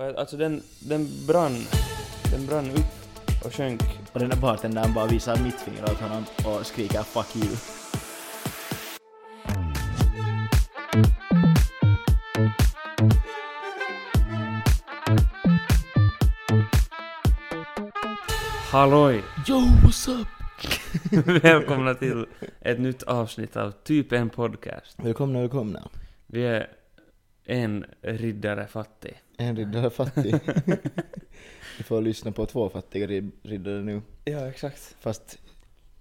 Alltså den, den brann. Den brann upp och sjönk. Och den där bartendern bara visar mittfinger åt honom och skriker 'fuck you' Halloj! Yo, what's up? Välkomna till ett nytt avsnitt av typ en podcast. Välkomna, välkomna. Vi är en riddare fattig. En riddare fattig. Vi får lyssna på två fattiga rid- riddare nu. Ja, exakt. Fast,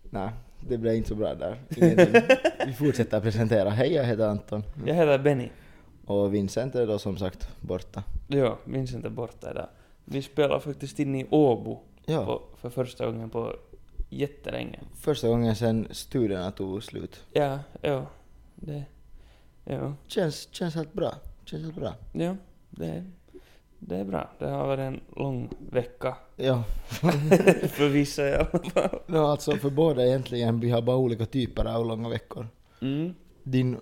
nej, det blir inte så bra där. Vi fortsätter presentera. Hej, jag heter Anton. Jag heter Benny. Och Vincent är då som sagt borta. Ja, Vincent är borta idag. Vi spelar faktiskt in i Åbo Ja, på, för första gången på jättelänge. första gången sen studierna tog slut. Ja, ja. Det... Ja. Känns, känns helt bra. Känns helt bra. Ja, det, det är bra. Det har varit en lång vecka. Ja, för vissa i alla fall. no, alltså för båda egentligen, vi har bara olika typer av långa veckor. Mm. Din,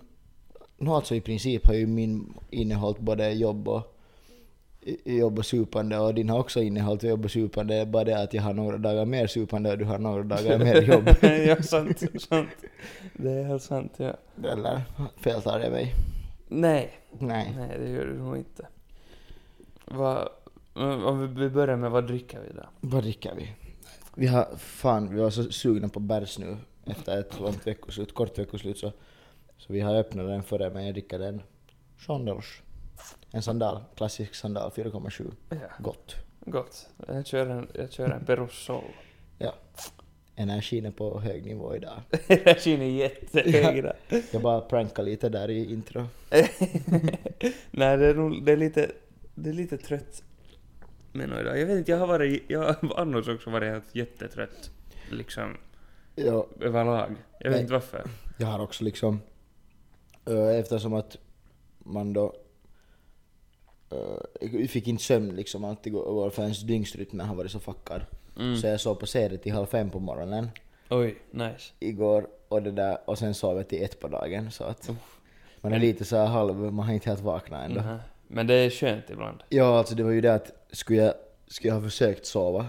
no, alltså i princip har ju min innehållit både jobb och jobb och supande och din har också innehållit jobb och supande, det är bara det att jag har några dagar mer supande och du har några dagar mer jobb. ja, sant, sant. Det är helt sant, ja. Eller feltar jag mig? Nej, Nej. nej det gör du nog inte. Vad, om vi- börjar med vad dricker vi då? Vad dricker vi? Vi har, fan, vi var så sugna på bärs nu efter ett långt veckoslut, kort veckoslut så, så vi har öppnat den före men jag dricker den Chandels. En sandal, klassisk sandal 4,7. Ja, Gott. gott. Jag kör en, jag kör en Perus Sol. Ja. Energin är på hög nivå idag. Energin är jättehög där. Jag bara prankar lite där i intro. Nej, det är nog, det är lite, det är lite trött med nog idag. Jag vet inte, jag har varit, jag annars också varit jättetrött. Liksom, Ja, överlag. Jag vet Nej. inte varför. jag har också liksom, ö, eftersom att man då jag fick inte sömn liksom allt igår för ens dygnsrytmen har varit så fuckad. Mm. Så jag sov på serier till halv fem på morgonen Oj, nice. igår och det där och sen sov jag till ett på dagen så att man är lite så här halv, man har inte helt vaknat ändå. Mhm. Men det är skönt ibland. Ja, alltså det var ju det att skulle jag, skulle jag ha försökt sova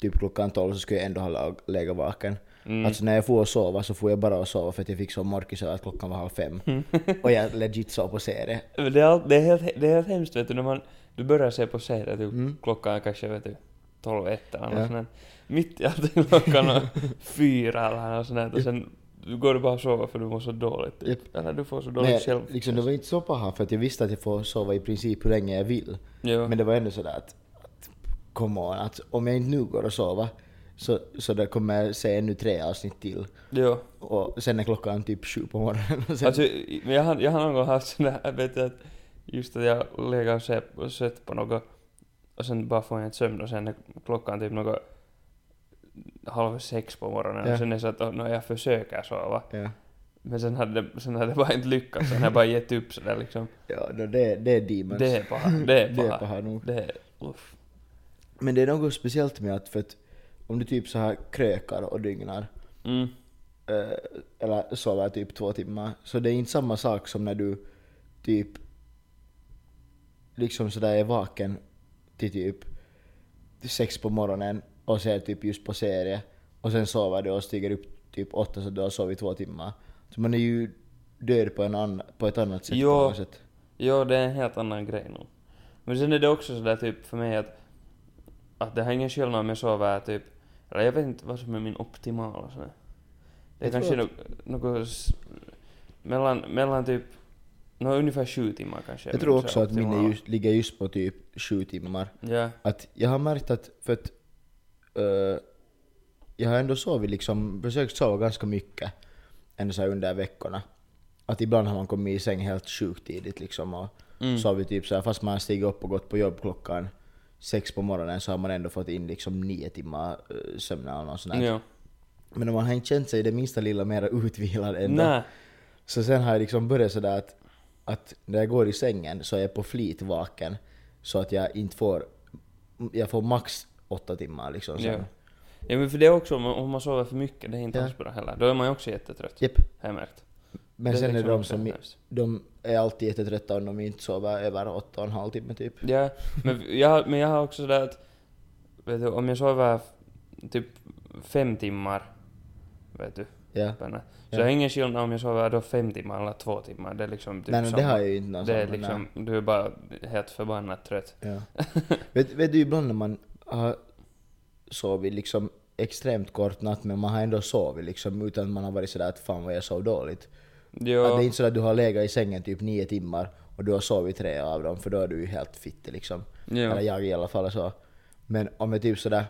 typ klockan 12 så skulle jag ändå ha legat vaken. Mm. Alltså när jag får sova så får jag bara sova för att jag fick så morkis att klockan var halv fem. och jag legit sov på serie. Det är, all, det, är helt, det är helt hemskt vet du, när man, du börjar se på serier typ Mm. klockan kanske vet du 12 ett eller något Ja. sånt. Mitt i allt klockan fyra eller något sånt och sen du går du bara och sover för du mår så dåligt typ. Eller du får så dåligt Men själv. liksom, det var inte så paha för att jag visste att jag får sova i princip hur länge jag vill. Jo. Men det var ändå sådär att, att come on, att om jag inte nu går och sova så, så där kommer jag se ännu tre avsnitt till. jo. Och sen är klockan typ sju på morgonen. Och sen, Alltså, jag har, jag har någon gång haft sån där, jag vet att just att jag legat och sett på något och sen bara får jag inte sömn och sen är klockan typ något halv sex på morgonen Ja. och sen är det så att no, jag försöker sova. ja, Men sen hade, det- sen hade det bara inte lyckats, sen har jag bara gett upp sådär liksom. ja no, det, det är demons. Det är paha, det är Det är paha. paha nog. Det är, uff. Men det är något speciellt med att, för att om du typ så här krökar och dygnar, Mm. eh, eller sover typ två timmar, så det är inte samma sak som när du typ liksom sådär är vaken till typ sex på morgonen och ser typ just på serie och sen sover du och stiger upp typ åtta så du har sovit två timmar. Så man är ju död på, en annan, på ett annat sätt. Jo. På något sätt. Jo, det är en helt annan grej nog. Men sen är det också sådär typ för mig att, att det har ingen skillnad om jag sover typ, eller jag vet inte vad som är min optimala sådär. Det är Jag kanske något, något mellan, mellan typ, nå ungefär sju timmar kanske. Jag tror så också att min just, ligger just på typ sju timmar. Ja. Att jag har märkt att, för att eh, jag har ändå sovit liksom, försökt sova ganska mycket ändå så under veckorna. Att ibland har man kommit i säng helt sjukt tidigt liksom och Mm. sovit typ så här, fast man har stigit upp och gått på jobb klockan sex på morgonen så har man ändå fått in liksom nio timmar uh, sömn eller något sånt. Ja. Men man har inte känt sig det minsta lilla mer utvilad ändå. Nej. Så sen har jag liksom börjat sådär att, att när jag går i sängen så är jag på flit vaken så att jag inte får, jag får max åtta timmar liksom sen. Ja. Ja men för det är också om man, sover för mycket, det är inte Ja. alls bra heller. Då är man ju också jättetrött. Japp. Har jag märkt. Men Det sen är liksom de också som, de är alltid jättetrötta om de inte sover över åtta och en halv timme typ. Ja, men jag, men jag har också sådär att, vet du, om jag sover typ fem timmar, vet du, Ja. en natt, så Ja. det ingen skillnad om jag sover då fem timmar eller två timmar. Det är liksom typ Nej, nej, det har jag ju inte någon Det är sån, liksom, du är bara helt förbannat trött. Ja. vet, vet du ibland när man har sovit liksom extremt kort natt men man har ändå sovit liksom utan att man har varit sådär att fan vad jag sov dåligt. Att Jo, det är inte så att du har legat i sängen typ nio timmar och du har sovit tre av dem för då är du ju helt fitte liksom. Eller jo, jag i alla fall så. Men om jag typ sådär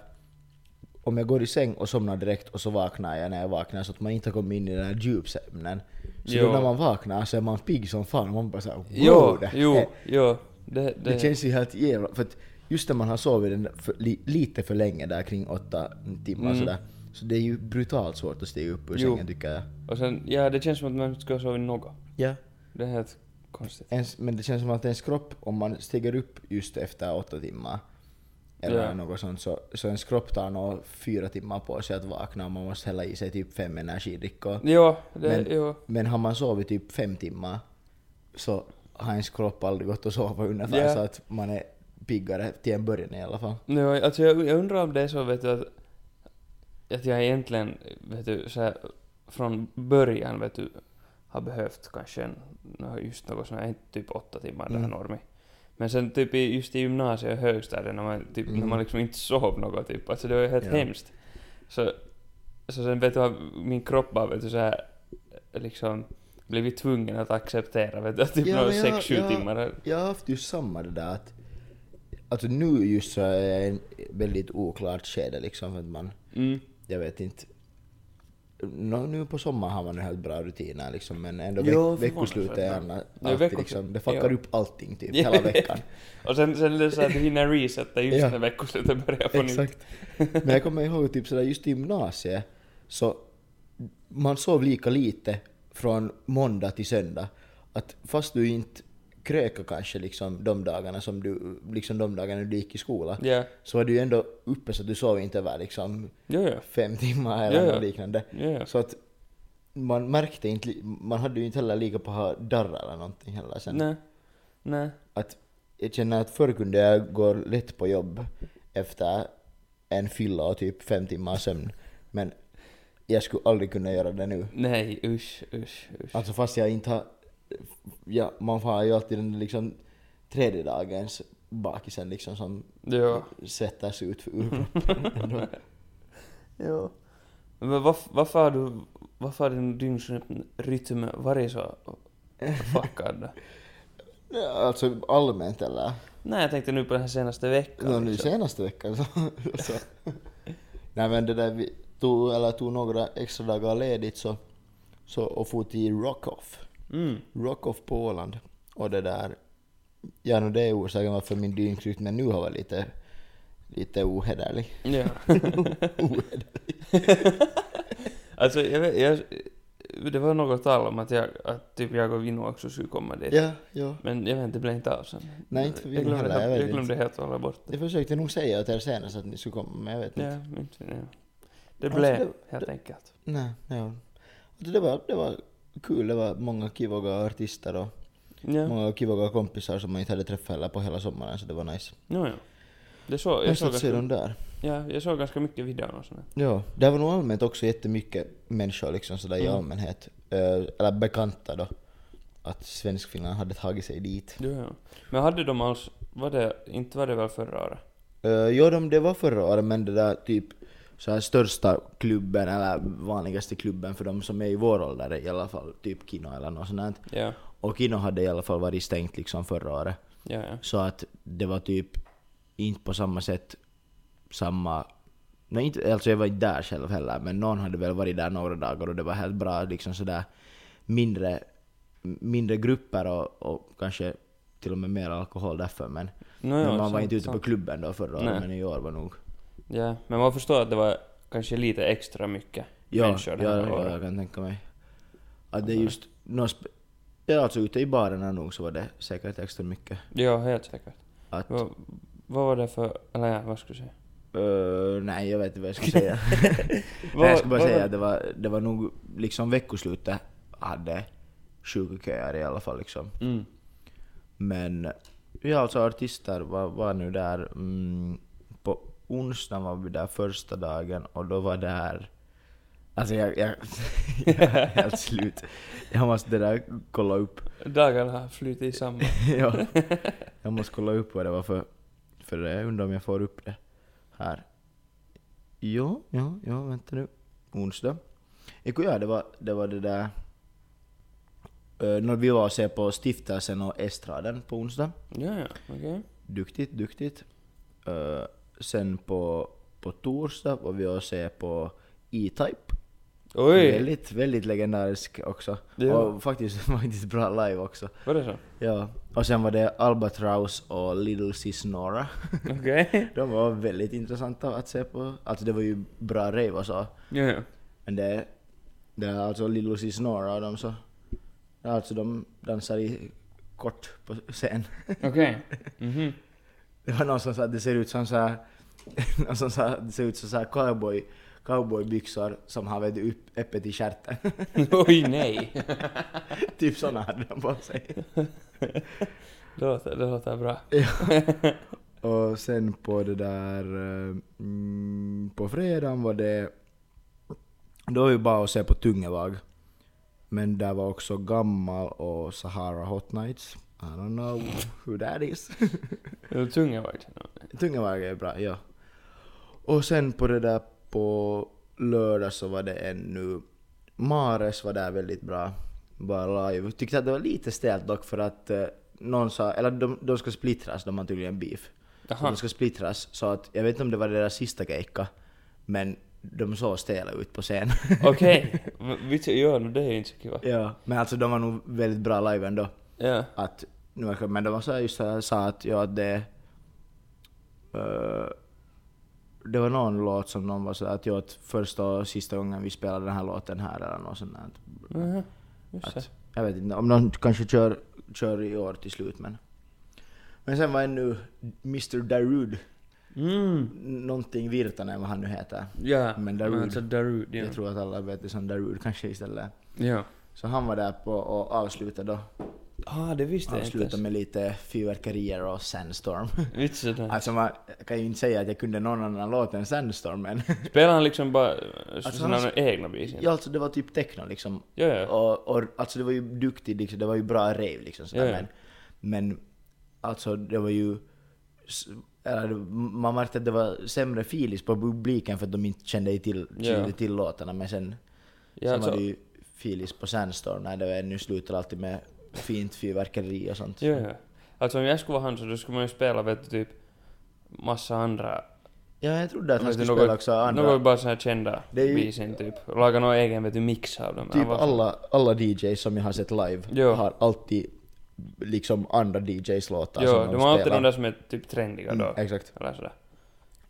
om jag går i säng och somnar direkt och så vaknar jag när jag vaknar så att man inte har kommit in i den här djupsömnen. Så Jo. då när man vaknar så är man pigg som fan och man bara såhär wow, jo, det, jo, är- jo, det, det, det känns ju helt jävla... För att just när man har sovit den för, li, lite för länge där kring åtta timmar Mm. sådär. Så det är ju brutalt svårt att stiga upp ur Jo. sängen tycker jag. Och sen, ja det känns som att man ska sova något. Ja. Det är helt konstigt. Ens, men det känns som att ens kropp, om man stiger upp just efter åtta timmar eller Ja. något sånt, så, så ens kropp tar nog fyra timmar på sig att vakna och man måste hälla i sig typ fem energidrickor. Jo, det, Men- jo. Men har man sovit typ fem timmar så har ens kropp aldrig gått att sova ungefär Ja. så att man är piggare till en början i alla fall. Jo, alltså jag, jag undrar om det är så vet du att, att jag egentligen, vet du, så här, från början vet du, har behövt kanske en, just något sånt här, typ åtta timmar det här Mm. normi. Men sen typ i, just i gymnasiet och högstadiet när man, typ, när Mm. man liksom inte sov något typ, alltså det var ju helt Ja. hemskt. Så, så sen vet du har min kropp bara vet du så här, liksom blivit tvungen att acceptera vet du, att typ Ja, några men jag- sex, sju jag- timmar. Jag har haft just samma det där att Alltså nu just så är jag i en väldigt oklart skede liksom för att man, Mm. jag vet inte Nå, nu på sommaren har man ju helt bra rutiner liksom men ändå Jo, veck, veckoslutet är Ja, alltid veckoslut- liksom, det fuckar ja. upp allting typ hela veckan. Och sen, sen är det så att du hinner resetta just Ja. när veckoslutet börjar på nytt. Exakt. Men jag kommer ihåg typ sådär just i gymnasiet så man sov lika lite från måndag till söndag. Att fast du inte kröka kanske liksom de dagarna som du, liksom de dagarna du gick i skolan, Ja, så var du ju ändå uppe så att du sov inte över liksom jo, jo. fem timmar eller något liknande. Så att man märkte inte, man hade ju inte heller lika på att ha darrar eller någonting heller sen. Nej. Nej. Att jag känner att förr kunde jag gå lätt på jobb efter en fylla och typ fem timmar sömn. Men jag skulle aldrig kunna göra det nu. Nej, usch, usch, usch. Alltså fast jag inte har... Ja, man har ju alltid den liksom tredje dagens bakisen liksom som Ja. svettas ut ur kroppen. Ja. Men varf, varför har du, varför har din dygnsrytm varit så fuckad? Ja, alltså allmänt eller? Nej, jag tänkte nu på den här senaste veckan. Nå, nu liksom. senaste veckan så... så. Nej men det där vi tog, eller tog några extra dagar ledigt så, så och for till Rockoff. Mm. Rockoff på Åland. Och det där... Ja, no, det är orsaken varför min dygnsrytm nu har varit lite, lite ohederlig. Ja. ohederlig. alltså, jag jag, det var något tal om att jag, att typ jag och Vino också skulle komma dit. Ja, ja. Men jag vet inte, det blev inte av sen. Nej, inte för jag Vino glömde, heller, jag jag glömde inte. helt att hålla bort det. Jag försökte nog säga till er senast att ni skulle komma, men jag vet Ja, inte. inte, ja. Det Alltså, blev det- helt enkelt. Nej, ja. Alltså, det, var, det var kul, det var många kivoga artister och Ja. många kivoga kompisar som man inte hade träffat heller på hela sommaren, så det var nice. Jo, ja. Det så, jag, Jag såg se dem ganska, där. ja, jag såg ganska mycket videor och sånt. Ja, det var nog allmänt också jättemycket människor liksom sådär i Mm. allmänhet, eh, eller bekanta då, att Svenskfinland hade tagit sig dit. Jo, ja. Men hade de alls, var det, inte var det väl förra året? Uh, jo, de, det var förra året, men det där typ så här största klubben, eller vanligaste klubben för de som är i vår ålder i alla fall, typ Kino eller något sånt. Ja, Och Kino hade i alla fall varit stängt liksom förra året. ja, ja. Så att det var typ inte på samma sätt samma... Nej, inte, alltså jag var inte där själv heller, men någon hade väl varit där några dagar och det var helt bra liksom sådär mindre, mindre grupper och, och kanske till och med mer alkohol därför. Men, No, men ja, man var inte ute sant. på klubben då förra året, men i år var nog... Ja, men man förstår att det var kanske lite extra mycket Ja, människor det ja, här ja, året. jag kan tänka mig. Att det är just... nå spe- Ja, alltså ute i barerna nog så var det säkert extra mycket. Ja, helt säkert. Att, Vad, vad var det för, eller ja, vad skulle du säga? eh, nej, jag vet inte vad jag skulle säga. Nej, jag skulle bara säga att det var, det var nog liksom veckoslutet hade sjuka i alla fall liksom. Mm. Men ja, alltså artister var, var nu där. Mm, onsdagen var vi där första dagen och då var där Alltså jag, jag, jag är helt slut. Jag måste det där kolla upp. Dagarna har flutit samman. ja, jag måste kolla upp vad det var för, för det. Jag undrar om jag får upp det här. Jo, ja, ja, vänta nu. Onsdag. Eko ja, det var det, var det där... Uh, när vi var och se på Stiftelsen och Estraden på onsdag. Ja, ja, okej. Duktigt, duktigt. Sen på, på torsdag var vi och se på E-Type. Oj! Väldigt, väldigt legendarisk också. Ja. Och faktiskt, faktiskt bra live också. Var det så? Ja. Och sen var det Albatross och Little Sis Nora. Okej. De var väldigt intressanta att se på. Alltså det var ju bra rave och så. Ja, ja. Men det, det är alltså Little Sis Nora och de så... Alltså de dansar i kort på scen. Okej. Mhm. Det var någon som sa att det ser ut som så här, någon som sa att det ser ut som så här cowboy, cowboybyxor som har vet du, upp, öppet i stjärten. Oj, nej. typ såna hade de på sig. Det låter, det låter bra. Och sen på det där, eh, mm, på fredagen var det, då var vi bara att se på Tungevag. Men där var också Gammal och Sahara Hot Nights. I don't know who that is. Det var tunga vart. Tungevag är bra, ja. Och sen på det där på lördag så var det ännu, Mares var där väldigt bra, bara live. Tyckte att det var lite stelt dock för att eh, någon sa, eller de, de ska splittras, de har tydligen beef. Så Jaha. de ska splittras, så att jag vet inte om det var deras sista keikka, men de såg stela ut på scen. Okej. Okay. No det är inte så kiva. ja, men alltså de var nog väldigt bra live ändå. Ja. Att, nu verkar- men de var så just så sa att ja, att det... eh, det var någon låt som någon var så att ja, att första och sista gången vi spelade den här låten här eller något sånt där. Det. Att, jag vet inte, om de kanske kör, kör i år till slut men... Men sen var ännu Mr Darude, Mm. någonting Virtanen vad han nu heter. Ja. Men Darude. alltså Darude, ja. Jag tror att alla vet det som Darude kanske istället. Ja. Så han var där på och avslutade då. Ah, det visste jag ens. med lite fyrverkerier och Sandstorm. Vitsi, det. Alltså man kan ju inte säga att jag kunde någon annan låt än Sandstorm men... Spelar han liksom bara alltså, Alltså, sina han- egna bitar? ja alltså det var typ techno liksom. Ja, ja. Och, och alltså det var ju duktigt liksom, det var ju bra rave liksom sådär, Ja, ja. men... Men alltså det var ju... Eller, man märkte att det var sämre filis på publiken för att de inte kände till, Ja. kände till låtarna men sen... Ja, sen alltså, var det ju filis på Sandstorm när det var nu slutar alltid med fint fyrverkeri och sånt. ja, ja. Alltså om jag skulle vara han så då skulle man ju spela vet du typ massa andra... Ja, jag trodde att han skulle något- spela också andra... Något bara så här kända ju- bisin typ. Laga någon egen vet du mix av dem. Typ alla, alla DJs som jag har sett live Jo. har alltid liksom andra DJs låtar Jo, som de har alltid spelar. de där som är typ trendiga då. Mm, exakt. Eller sådär.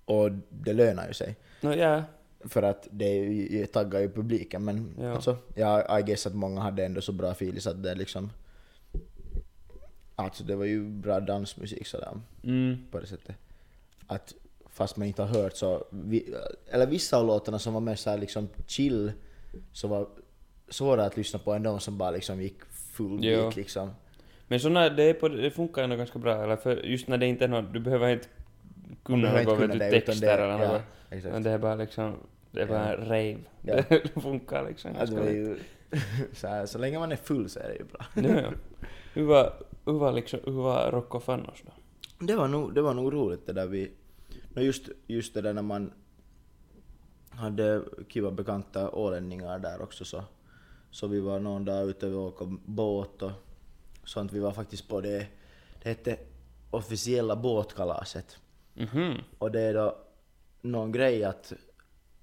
Och det lönar ju sig. Nå ja. För att det ju, taggar ju publiken men Ja. alltså, ja, I guess att många hade ändå så bra feeling att det liksom... Alltså det var ju bra dansmusik sådär Mm. på det sättet. Att fast man inte har hört så, vi, eller vissa av låtarna som var mer såhär liksom chill, så var svåra att lyssna på än de som bara liksom gick full Jo. beat liksom. Men såna, det, är på, det funkar ändå ganska bra. Eller för just när det inte är något, du behöver inte kunna behöver något, inte vet kunna du, texter det- eller ja, något. exakt. Men det är bara liksom, det är bara en rave. Ja. Det funkar liksom Ja, det ju, så, här, så länge man är full så är det ju bra. Ja, ja. Hur var, hur var liksom, hur var Rocco Fannos då? Det var nog, det var nog roligt det där vi... No just, just det där när man hade kiva bekanta ålänningar där också så, så vi var någon dag ute och åkte båt och sånt. Vi var faktiskt på det, det hette officiella båtkalaset. Mhm. Och det är då någon grej att,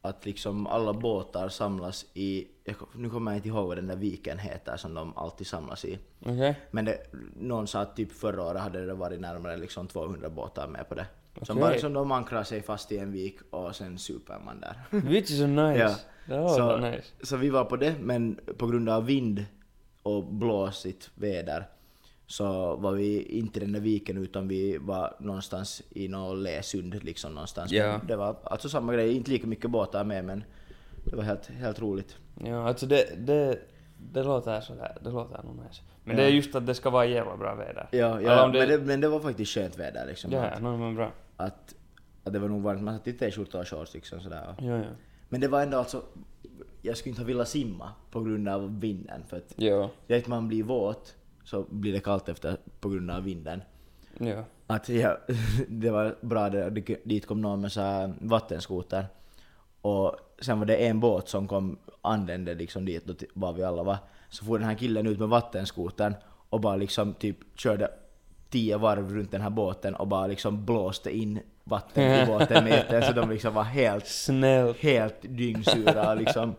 att liksom alla båtar samlas i, jag, nu kommer jag inte ihåg vad den där viken heter som de alltid samlas i. Okej. Men det, någon sa att typ förra året hade det varit närmare liksom 200 båtar med på det. Som Okej. bara liksom de ankrar sig fast i en vik och sen super man där. Vitsi så nice. Ja. Så nice. Så vi var på det, men på grund av vind och blåsigt väder så var vi inte i den där viken utan vi var någonstans i någon läsund liksom någonstans. Ja. Det var alltså samma grej, inte lika mycket båtar med men det var helt, helt roligt. Ja, alltså det, det, det låter sådär, det låter nog nice. Men Ja. det är just att det ska vara jävla bra väder. Ja, ja om det- men, det, men det var faktiskt skönt väder liksom. Ja, Att, no, men bra. att, att det var nog varmt, man satt i t-skjorta och shorts liksom sådär. Ja, ja. Men det var ändå alltså, jag skulle inte ha velat simma på grund av vinden för att Ja, det att man blir våt så blir det kallt efter på grund av vinden. ja. Att jag, det var bra, det, dit kom någon med så vattenskoter och sen var det en båt som kom anlände liksom dit då var vi alla var. Så får den här killen ut med vattenskotern och bara liksom typ körde tio varv runt den här båten och bara liksom blåste in vatten i båten med så de liksom var helt Snällt. helt dyngsura liksom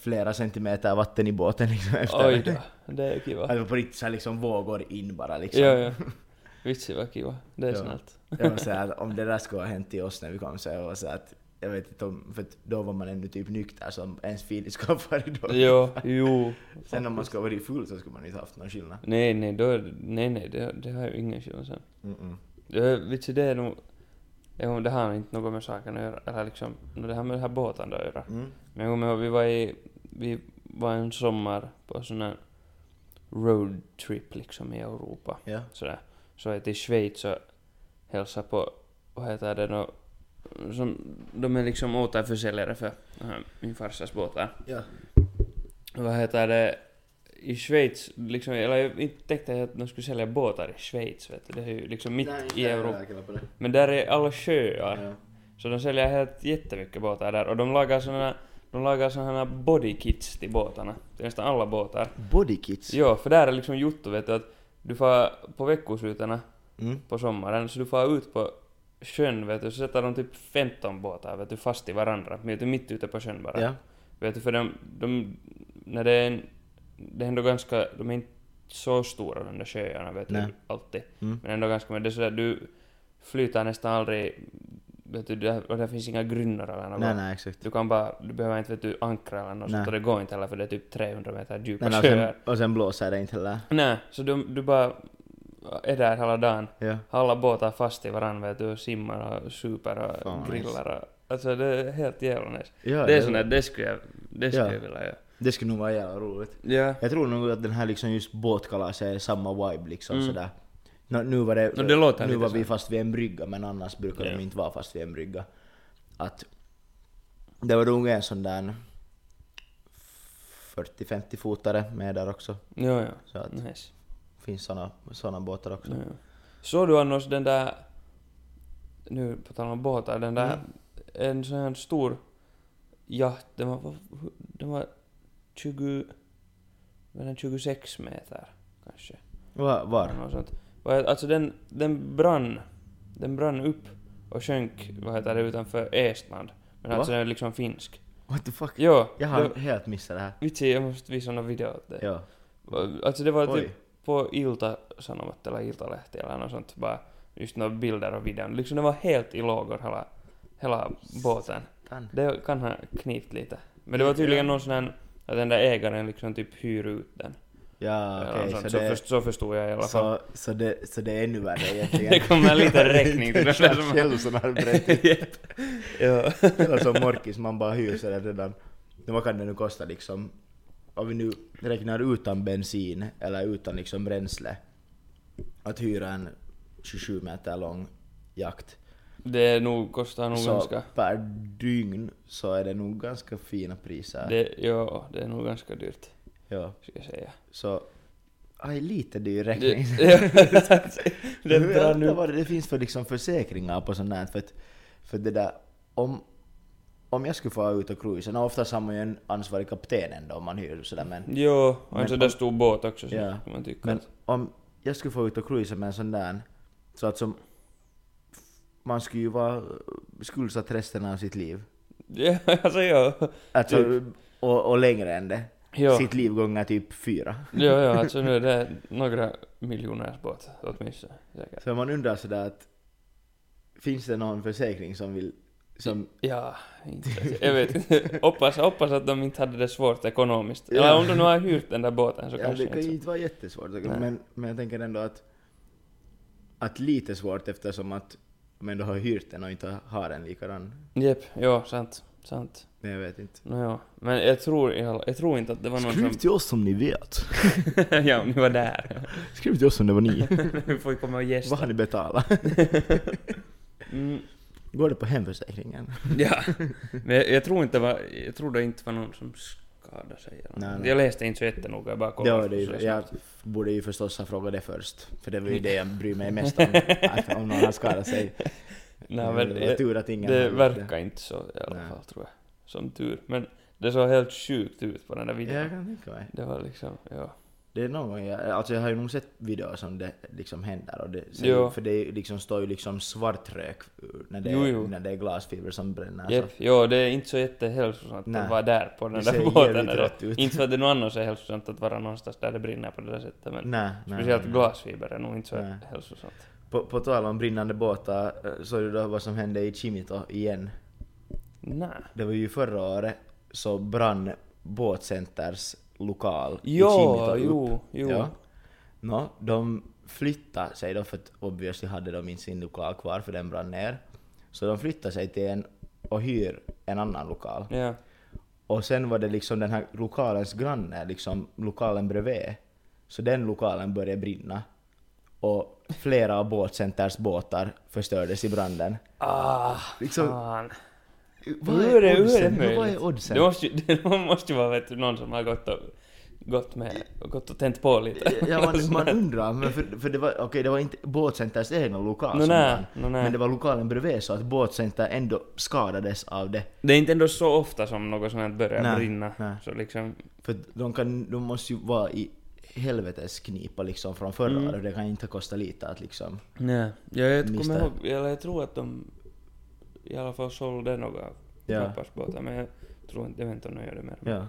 flera centimeter vatten i båten liksom efter Oj då, det är Att kiva. det var på riktigt så här liksom vågor in bara liksom. Ja, ja. Vitsi vad kiva. Det är Ja. snällt. Jag var såhär att om det där skulle ha hänt till oss när vi kom så jag var såhär att jag vet inte om, för att då var man ännu typ nykter som ens Filip skulle ha varit då. Jo, jo. Sen om man skulle ha varit full så skulle man inte haft någon skillnad. Nej, nej, då, är nej, nej, det, det har ju ingen skillnad sen. Mm-mm. Det, vitsi, det är nog... Jo, det har inte något med saken att göra, eller liksom, det har med den här båten att göra. Mm. Men jag kommer ihåg, vi var i, vi var en sommar på sån här roadtrip liksom i Europa. Ja. Sådär. Så är till Schweiz och hälsa på, vad heter det nå, som, de är liksom återförsäljare för äh, min farsas båtar. Ja. Vad heter det, i Schweiz, liksom, eller jag inte tänkte jag att de skulle sälja båtar i Schweiz vet du, det är ju liksom mitt i Europa. Men där är alla sjöar. Ja. Så de säljer helt jättemycket båtar där och de lagar såna de lagar såna här bodykits till båtarna. Till nästan alla båtar. Bodykits. Jo, för där är liksom juttu vet du att du får på veckosluten Mm. på sommaren så du får ut på sjön vet du så sätter de typ 15 båtar vet du fast i varandra. Vet du, mitt ute på sjön bara. Ja. Vet du, för de, de när det är en, det är ändå ganska, de är inte så stora de där sjöarna vet Nej. du, alltid. Mm. Men ändå ganska, men det är sådär, du flyter nästan aldrig, vet du, där, där finns inga grynnor eller något. Nej, nej, exakt. Du kan bara, du behöver inte vet du, ankra eller något Nej. sånt och det går inte heller för det är typ 300 meter djupa Nej, nej, och, sjöar. sen, och sen blåser det inte heller. Nej, så du, du bara är där hela dagen. Ja. Alla båtar fast i varandra vet du, och simmar och super och Fan, grillar och, Alltså det är helt jävla nice. Ja, det är sånt där, det skulle jag, det skulle Ja. jag vilja göra. det skulle nog vara jävla roligt. Ja. Jag tror nog att den här liksom just båtkalaset är samma vibe liksom Mm. sådär. Nå, nu var det, Nå, det nu var vi fast vid en brygga men annars brukar Ja. de inte vara fast vid en brygga. Att det var nog en sån där 40-50 fotare med där också. Jo, ja. Så att Nice. finns såna, såna båtar också. Ja. Såg du annars den där, nu på tal om båtar, den där, Mm. en sån här stor yacht, den var, den var 20, var den 26 meter kanske? Var? var? Något sånt. Vad- Alltså den, den brann, den brann upp och sjönk, vad heter det, utanför Estland. Men Va? alltså den är liksom finsk. What the fuck? Jo, Jag har det, helt missat det här. vitsi, jag måste visa någon video åt dig. Ja. Alltså det var Oj. typ på Ilta-Sanomat eller Iltalehti eller något sånt, bara just några bilder och videon. Liksom det var helt i lågor hela, hela båten. Det kan ha knipt lite. Men det var tydligen någon sån här, att den där ägaren liksom typ hyr ut den. Ja okej, något så, så, det, så förstod jag i alla fall. så, så, det, så det är ännu värre egentligen. Det kommer en liten räkning till den är som- själv som har berättat. Japp. ja. Eller som Morkis, man bara hyr sig redan. Men vad kan det nu kosta liksom? Om vi nu räknar utan bensin eller utan liksom bränsle. Att hyra en 27 meter lång jakt. Det nog, kostar nog Så ganska... per dygn så är det nog ganska fina priser. Det, ja, det är nog ganska dyrt, Ja, ska jag säga. så... Aj, lite dyr räkning. det drar nu... vad det finns för liksom försäkringar på sånt här? För, att, för det där, om, om jag skulle få ut och cruisa, och oftast har man ju en ansvarig kapten ändå om man hyr sådär men, Jo, och en sån där om- stor båt också, så Ja, man tycka men att... om jag skulle få ut och cruisa med en sån där, så att som, man skulle ju vara skuldsatt resten av sitt liv. Ja, alltså ja. Alltså, Typ. och, och längre än det. Ja, Sitt liv gånger typ fyra. ja, ja, alltså nu är det några miljoners båt åtminstone, säkert. Så man undrar sådär att, finns det någon försäkring som vill, som Ja, inte jag. Vet inte. Hoppas, hoppas att de inte hade det svårt ekonomiskt. Ja. Eller om de nu har hyrt den där båten så Ja, kanske det kan ju inte. vara jättesvårt. Nej. Men, men jag tänker ändå att, att lite svårt eftersom att man ändå har hyrt den och inte har en likadan. Jep, jo, sant. Sant. Men jag vet inte. Nå ja. Men jag tror, alla- jag tror inte att det var någon Skriv som... till oss om ni vet. ja, om ni var där. Skriv till oss om det var ni. Vi får komma och Vad gästa. har ni betalat? Mm, Går det på hemförsäkringen? ja. Men jag, jag tror inte var, jag tror det inte var någon som skadade sig. Nej, nej. Jag läste inte så jättenoga, jag bara kollade. Ja, det ju- jag borde ju förstås ha frågat det först. För det var ju det jag bryr mig mest om. Att om någon har skadat sig. Nej, men det tur att ingen det verkar inte så i alla Nej. fall, tror jag. Som tur. Men det såg helt sjukt ut på den där videon. jag kan tänka mig. Det var liksom, ja. Det är någon gång jag, alltså jag har ju nog sett videor som det liksom händer och det, Jo. för det liksom, står ju liksom svart rök när det, Jo, jo. när det är glasfiber som bränner. Yep. Så. Jo, det är inte så jättehälsosamt Alltså. Att vara där på den Det där båten. Eller, inte för att det annat så är hälsosamt att vara någonstans där det brinner på det där sättet, men Nej, nej, speciellt nej. glasfiber är nog inte så Nej. hälsosamt. På, på tal om brinnande båtar, eh, såg du då vad som hände i Chimito igen? Nej. Det var ju förra året så brann båtcenters lokal i Jo, Chimito upp. jo, jo. Ja. Nå, de flyttade sig då för att obviously hade de inte sin lokal kvar för den brann ner. Så de flyttade sig till en och hyr en annan lokal. Ja. Och sen var det liksom den här lokalens granne, liksom lokalen bredvid. Så den lokalen började brinna. Och flera av båtcenters båtar förstördes i branden. Ah, Liksom- fan. Vad Hur är det, hur är det oddsen? möjligt? Vad är oddsen? Det måste ju, det måste ju vara vet du, någon som har gått och, gått med, gått och tänt på lite. Ja, man, man undrar, men för, för det var, okej, det var inte båtcenters egna lokal Nå, som nej, nå, nej. Men det var lokalen bredvid så att båtcenter ändå skadades av det. Det är inte ändå så ofta som något sånt här börjar Nej, brinna. nej. Så liksom, För de, kan, de måste ju vara i helvetes knipa liksom från förra Mm. året. Det kan inte kosta lite att liksom... nej. Jag, jag Mista. kommer ihåg, eller jag tror att de i alla fall sålde några Ja. pappersbåtar, men jag tror inte, jag vet inte om de gör det mer. Ja.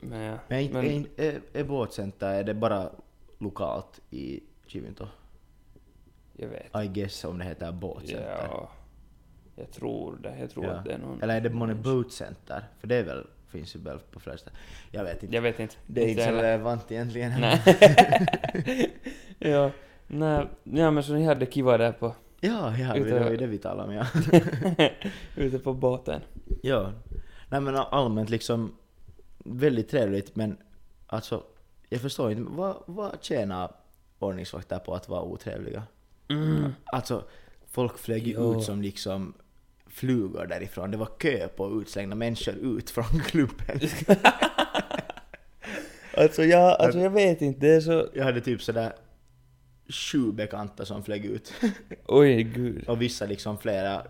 Men, ja. Men, inte- Men- är, är, är båtcenter, är det bara lokalt i Chivinto? jag vet. I guess om det heter båtcenter. Ja, jag tror det. Jag tror Ja. att det är någon... Eller är det månne boatcenter? För det är väl, finns ju väl på flesta. Jag vet inte. Jag vet inte. Det är inte så relevant egentligen. Nej. ja, nej, ja men så ni hade kiva där på, Ja, ja, Ute- det var ju det vi talade om ja. ute på båten. ja. Nej men allmänt liksom väldigt trevligt men alltså jag förstår inte, vad, vad tjänar ordningsvakter på att vara otrevliga? Mm. Alltså folk flög ju ut som liksom flugor därifrån. Det var kö på utslängda människor ut från klubben. Alltså jag, alltså jag vet inte, det är så... Jag hade typ sådär sju bekanta som flög ut. Oj gud. Och vissa liksom flera,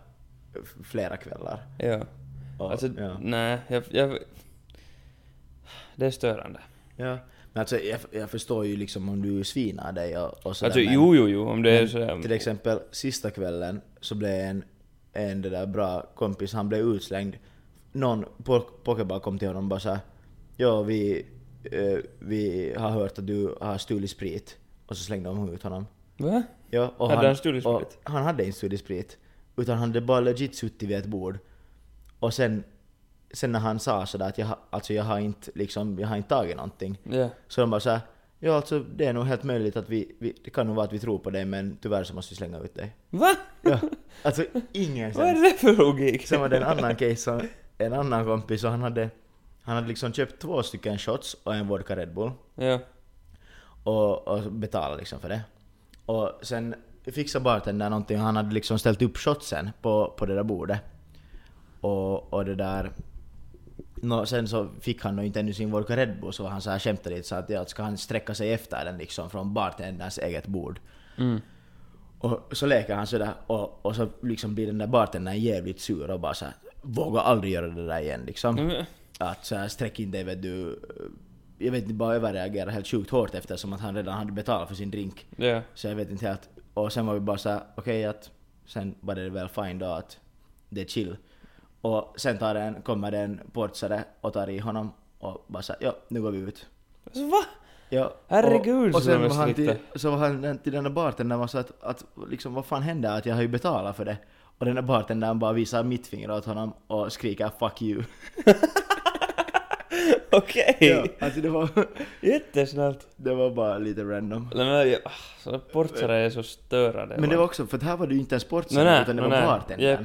flera kvällar. Ja. Och, Alltså, ja. nej, jag, jag... Det är störande. Ja. Men alltså jag, jag förstår ju liksom om du svinar dig och, och sådär. Alltså men- jo, jo, jo, om det är sådär... Till exempel sista kvällen så blev en, en det där bra kompis, han blev utslängd. Någon po- pokeball kom till honom och bara såhär Ja vi, eh, vi har hört att du har stulit sprit. Och så slängde de ut honom. Va? Ja, och Hade han stulit och sprit? Han hade inte stulit sprit. Utan han hade bara legit suttit vid ett bord. Och sen, sen när han sa sådär att jag, har- alltså jag har inte liksom, jag har inte tagit någonting. Ja. Så de bara såhär, ja alltså det är nog helt möjligt att vi, vi, det kan nog vara att vi tror på dig men tyvärr så måste vi slänga ut dig. Va? Ja, alltså ingen Vad är det för logik? Sen var det en annan case som, en annan kompis och han hade, han hade liksom köpt två stycken shots och en vodka Red Bull. Ja. och, och betala liksom för det. Och sen fixade bartendern någonting och han hade liksom ställt upp shotsen på, på det där bordet. Och, och det där... Nå, sen så fick han nog inte ännu sin vodka Red Bull så han så här skämtade lite så att ja, ska han sträcka sig efter den liksom från bartenderns eget bord. Mm. Och så leker han sådär och, och så liksom blir den där bartendern jävligt sur och bara såhär vågar aldrig göra det där igen liksom. Men- Att såhär sträck in dig vet du. Jag vet inte, bara överreagera helt sjukt hårt eftersom att han redan hade betalat för sin drink. Ja. Så jag vet inte helt. Och sen var vi bara såhär, okej att sen var det väl fine då att det är chill. Och sen tar en, kommer det en portsare och tar i honom och bara såhär, ja nu går vi ut. Va? Ja, Herregud, och, och sen är var han till, så var han till den där bartendern och sa att, att liksom vad fan hände att jag har ju betalat för det. Och den där bartendern bara visar mitt finger åt honom och skriker 'fuck you' Okej. ja, alltså det var, Jättesnällt. det var bara lite random. Nej men jag, ah, såna portsare är så störande. Men det var också, för det här var det ju inte en sportsare utan det var nej. bartendern. Japp.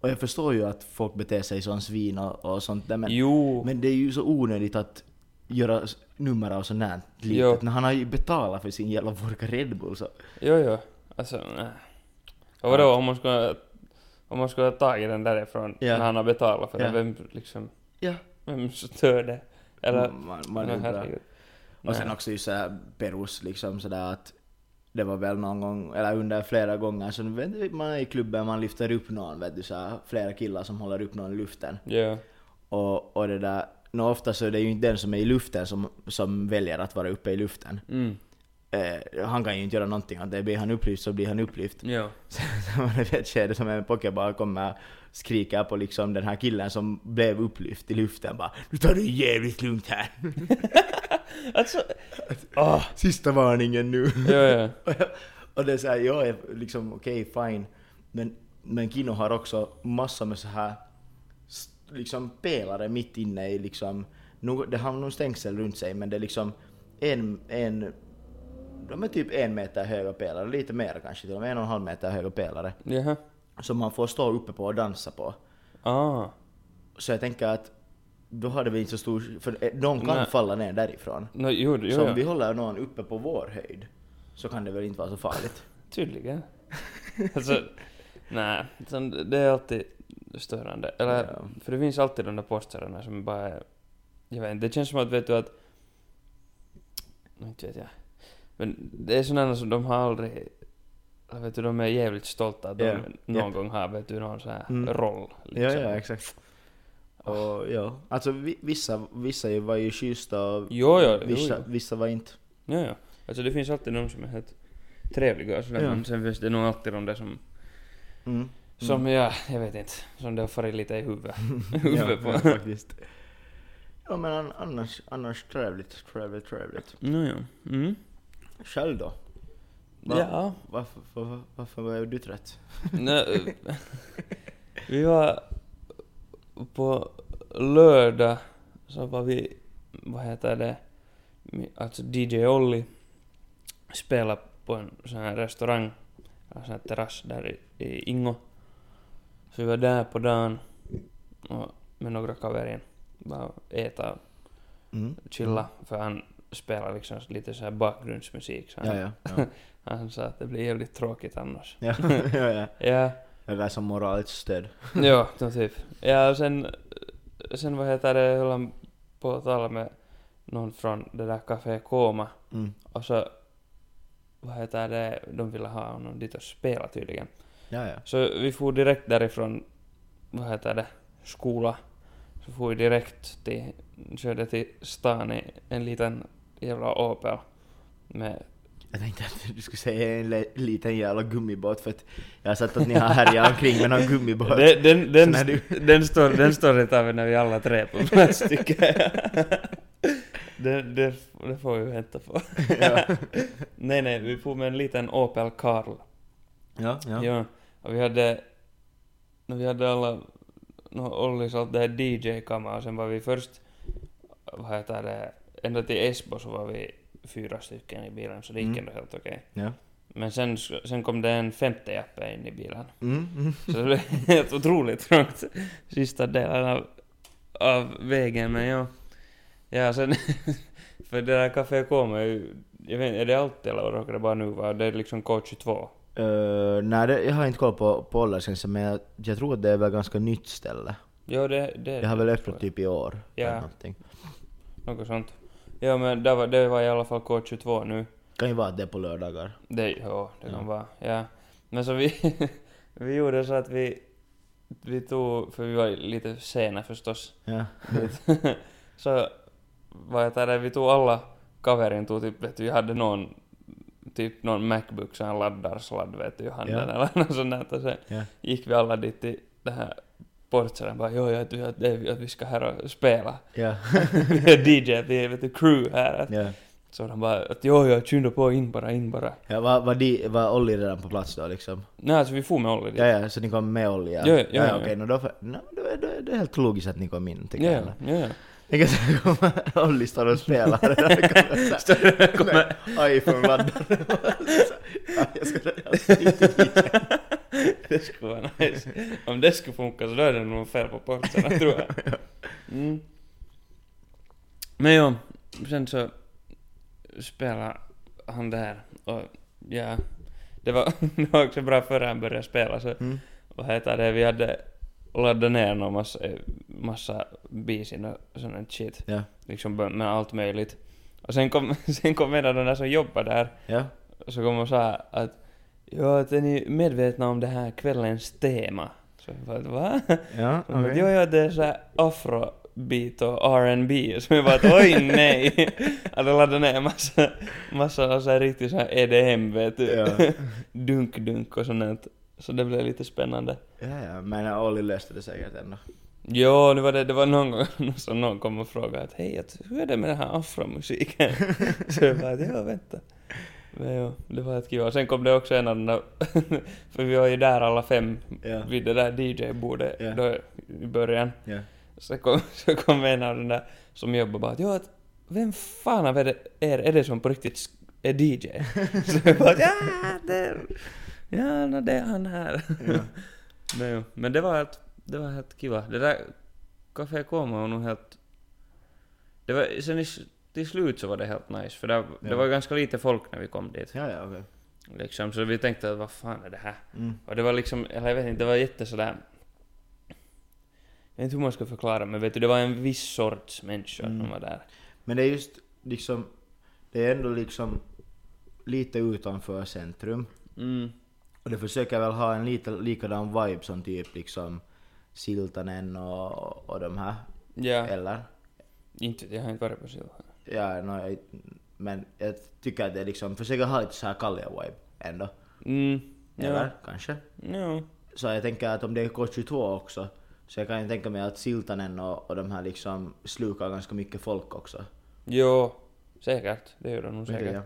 Och jag förstår ju att folk beter sig som svin och, och sånt där men, Jo, men det är ju så onödigt att göra nummer av sånt här litet. När han har ju betalat för sin jävla vodka Red Bull så... jo, jo. Alltså, nej. Och vadå, om man skulle, om man skulle ha tagit den därifrån Ja. när han har betalat för Ja. det, vem liksom, Ja. vem stör det? Eller, man, man undrar. herregud. Och sen också ju såhär Perus liksom sådär att det var väl någon gång, eller under flera gånger, så vet man är i klubben, man lyfter upp någon, vet du såhär, flera killar som håller upp någon i luften. Ja, Och, och det där, nå ofta så är det ju inte den som är i luften som, som väljer att vara uppe i luften. mm, Eh, han kan ju inte göra någonting, att det blir han upplyft så blir han upplyft. ja, Så det vid ett skede som en pojke bara kommer skrika på liksom den här killen som blev upplyft i luften bara Nu tar du jävligt lugnt här. alltså, åh, Sista varningen nu. ja, ja, Och det är såhär, jag är liksom okej, fine. Men, men Kino har också massor med så här liksom pelare mitt inne i liksom, det har nog stängsel runt sig men det är liksom en, en, de är typ en meter höga pelare, lite mer kanske till och med en och en halv meter höga pelare. jaha, Som man får stå uppe på och dansa på. ah, Så jag tänker att då har det väl inte så stor, för eh, de kan Nej. falla ner därifrån. no, jo, jo, så om vi håller någon uppe på vår höjd så kan det väl inte vara så farligt. Tydligen. alltså, nej, det är alltid störande. Eller, Ja. för det finns alltid de där posterna som bara är, jag vet inte, det känns som att vet du att, inte vet jag. Men det är sådana som de har aldrig, vet du, de är jävligt stolta att de Ja, någon japp. gång har, vet du, någon sån här Mm. roll. Ja, Liksom. ja, exakt. Och ja, alltså vi- vissa, vissa var ju schyssta och Jo, jo, vissa, vissa var inte. Ja, ja. Alltså det finns alltid de som är helt trevliga och sådär, Ja. men sen finns det nog alltid de där som Mm. Som ja, jag vet inte. Som det har farit lite i huvudet. huvudet ja, på. faktiskt. Ja men an- annars, annars trevligt, trevligt, trevligt. no, ja. Mm. Själv då? Va- Ja. Varför, varför, varför var du trött? Nej, vi var på lördag så var vi, vad heter det, alltså DJ Olli spelade på en sån här restaurang, en sån här terrass där i, i Ingo. Så vi var där på dagen och med några kaverin, bara äta Mm. chilla, för han spelar liksom lite så här bakgrundsmusik. Så han, Ja, ja. Ja, han sa att det blir jävligt tråkigt annars. ja, ja, ja. Ja, Där som moraliskt stöd. ja, typ. Ja, och sen, sen vad heter det, höll han på att tala med någon från det där Café Koma. Mm. Och så, vad heter det, de ville ha honom dit och spela tydligen. Ja, ja. Så vi får direkt därifrån, vad heter det, skola. Så får vi direkt till, körde till stan i en liten jävla Opel. Med, Jag tänkte att du skulle säga en liten jävla gummibåt för att jag har sett att ni har härjat omkring med någon gummibåt. den, den, den, du- den, står, den storyn tar vi när vi alla tre på plats tycker. Det, det, det får vi vänta på. Ja. nej, nej, vi får med en liten Opel Karl. Ja, ja. Ja. och vi hade, vi hade alla, no, Ollis allt det här DJ-kammar och sen var vi först, vad heter det, ända till Esbo så var vi fyra stycken i bilen så det gick Mm. ändå helt okej. Ja. Men sen, sen kom det en femte jappe in i bilen. Mm, mm. Så det blev helt otroligt trångt sista delen av, av vägen, men ja. Ja, sen... för det där Café Koma är ju... Jag vet är det alltid eller råkar det bara nu vara? Det är liksom K22. Uh, nej, det, jag har inte koll på, på åldersgränsen men jag, jag tror att det är väl ganska nytt ställe. Jo, det, det Det har väl öppnat typ i år. Ja. eller någonting. Något sånt. Ja, men det var, det var i alla fall K22 nu. Kan ju vara att det är på lördagar. Det, ja, det kan Ja. vara. Ja. Men så vi... vi gjorde så att vi... Vi tog... För vi var lite sena förstås. Ja. så vad heter det, vi tog alla kaverin tog typ, vet du, vi hade någon typ någon Macbook, sån här laddarsladd vet du, i handen Ja. eller något sånt där. Och sen Ja. gick vi alla dit till den här portaren bara jo, att, att, att vi ska här och spela. Ja. DJ, vi är vet du, crew här. ja. Så de bara att jo, ja, skynda på, in bara, in bara. ja var, var, de, var Olli redan på plats då liksom? Nej, alltså vi får med Olli dit. Ja, ja, så ni kom med Olli? Ja, Ja, ja, ja, ja, ja. okej, no, då, för- no, då, är- då, är det helt logiskt att ni kom in, tycker Ja, jag. ja, ja. Tänk att det kommer Olli står och spelar. Kommer iPhone-laddare. Jag jag ska inte dit. det skulle vara nice. Om det skulle funka så då är det nog fel på portarna tror jag. Mm. Men jo, sen så spelade han där och ja, det var, det var också bra före han började spela så Mm. vad heter det, vi hade laddat ner någon massa, massa bisin och sånt shit. Ja. Liksom med allt möjligt. Och sen kom, sen kom en av de där som jobbade där Ja. så kom och sa att ja, att är ni medvetna om det här kvällens tema? Så jag bara, va? Ja, Hon bara. Jo, jo, det är såhär afrobeat och R&B Så jag bara, att, oj nej! Hade laddat ner massa, massa så här riktigt såhär EDM vet du. Ja. Dunk-dunk och sånt. Så det blev lite spännande. Ja, ja, men Olli löste det säkert ändå. Jo, det var det, det var någon gång som någon kom och frågade att hej, att, hur är det med den här afromusiken? så jag bara, att, ja vänta. Men jo, det var ett kul. Och sen kom det också en där, för vi var ju där alla fem Ja. vid det där DJ-bordet Ja. då i början. Ja. Så kom, så kom en av de där som jobbar bara att ja, att, vem fan av er, är det som på riktigt är DJ? så jag bara ja, det, ja, no, det är han här. Ja. Men, jo, men det var helt, det var helt kiva. Det där Café Como var nog helt... Det var, sen i, till slut så var det helt nice, för det, det Ja. var ganska lite folk när vi kom dit. Ja, ja, okej. Liksom, så vi tänkte att vad fan är det här? Mm. Och det var liksom, eller jag vet inte, det var jätte sådär... Jag vet inte hur man ska förklara, men vet du, det var en viss sorts människor Mm. som var där. Men det är just liksom, det är ändå liksom lite utanför centrum. Mm. Och det försöker väl ha en lite likadan vibe som typ liksom Siltanen och, och de här. Ja, Eller? inte jag, har inte varit på Silja. Ja, no, jag, men jag tycker att det liksom försöker ha lite så här kalliga vibe ändå. Mm. Eller? Ja. Kanske? Ja. Så jag tänker att om det är K22 också, så jag kan ju tänka mig att Siltanen och, och de här liksom slukar ganska mycket folk också. Jo, säkert. Det gör de nog säkert. ja.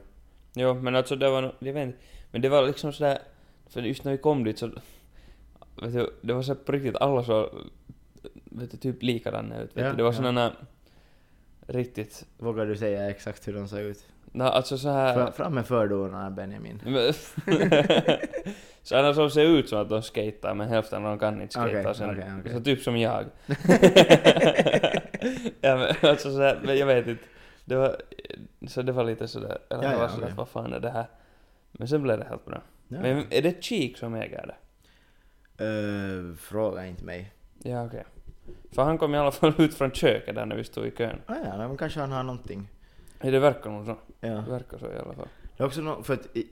Jo, men alltså det var jag vet inte, men det var liksom sådär, för just när vi kom dit så, vet du, det var så på riktigt alla så, vet du, typ likadana ut, vet Ja, du, det var ja. sådana riktigt, Vågar du säga exakt hur de ser ut? na, alltså så här Fra, fram med fördomarna Benjamin. Sådana som ser ut som att de skater men hälften av dem kan inte skata. Okej, sen, okej, okej. Så typ som jag. ja, men, alltså så här, jag vet inte. Det var, så det var lite sådär, eller Ja, ja, var sådär, okej. vad fan är det här? Men sen blev det helt bra. Ja. Men är det Cheek som äger det? Eh, fråga inte mig. Ja, okej. För han kom i alla fall ut från köket där när vi stod i kön. Ah, ja, men kanske han har någonting. Ja, det verkar nog så. Ja. Det verkar så i alla fall. Det är också no, för att i-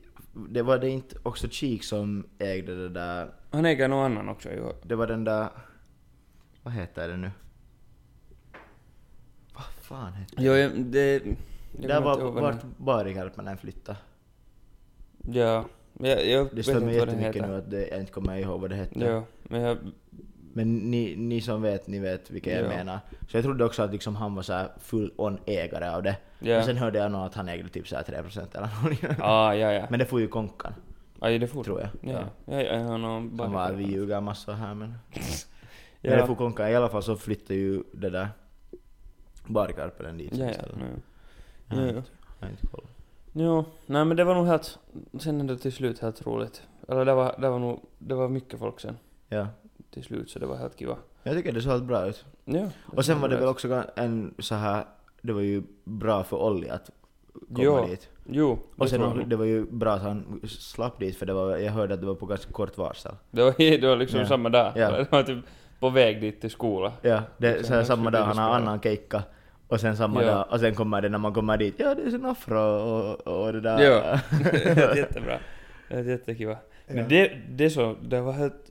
det var det inte också Cheek som ägde det där, Han äger någon annan också ju. det var den där, vad heter det nu? Vad fan heter Jo, jag- det... Jag det? Där var vart Barikarpanen flyttade. Ja. Jag, jag Det vet stör mig jättemycket nu att det, jag inte kommer ihåg vad det hette. Ja, men jag... Men ni, ni som vet, ni vet vilka jag Ja. menar. Så jag trodde också att liksom han var så här full on ägare av det. Ja. Men sen hörde jag nog att han ägde typ så här 3% eller någonting. Ah, ja, ja. Men det får ju konkan, Aj, det får tror jag. Ja, ja, ja, har Han bara... var, vi ljuger massor här men... Ja. Men det får konkan. I alla fall så flyttade ju det där Barikarpelen dit Ja, ja, istället. Jag Ja, ja. inte- jag har inte koll. Jo, nej men det var nog helt... Sen är det till slut helt roligt. Eller det var, det var nog... Det var mycket folk sen Ja. Till slut, så det var helt kiva. Jag tycker det såg helt bra ut. Ja. Och sen var det väl också en så här... Det var ju bra för Olli att komma Jo, dit. Jo, det Och sen nog. det var ju bra att han slapp dit för det var, jag hörde att det var på ganska kort varsel. Det var, det var liksom Ja. samma dag. Ja. Det var typ på väg dit till skolan. Ja, det, så här, också samma dag han har annan keikka. Och sen samma Ja. dag, och sen kommer det när man kommer dit, ja det är sin afro och, och det där. Ja. det var jättebra. Det var jättekiva. Men Ja. det, det så, det var helt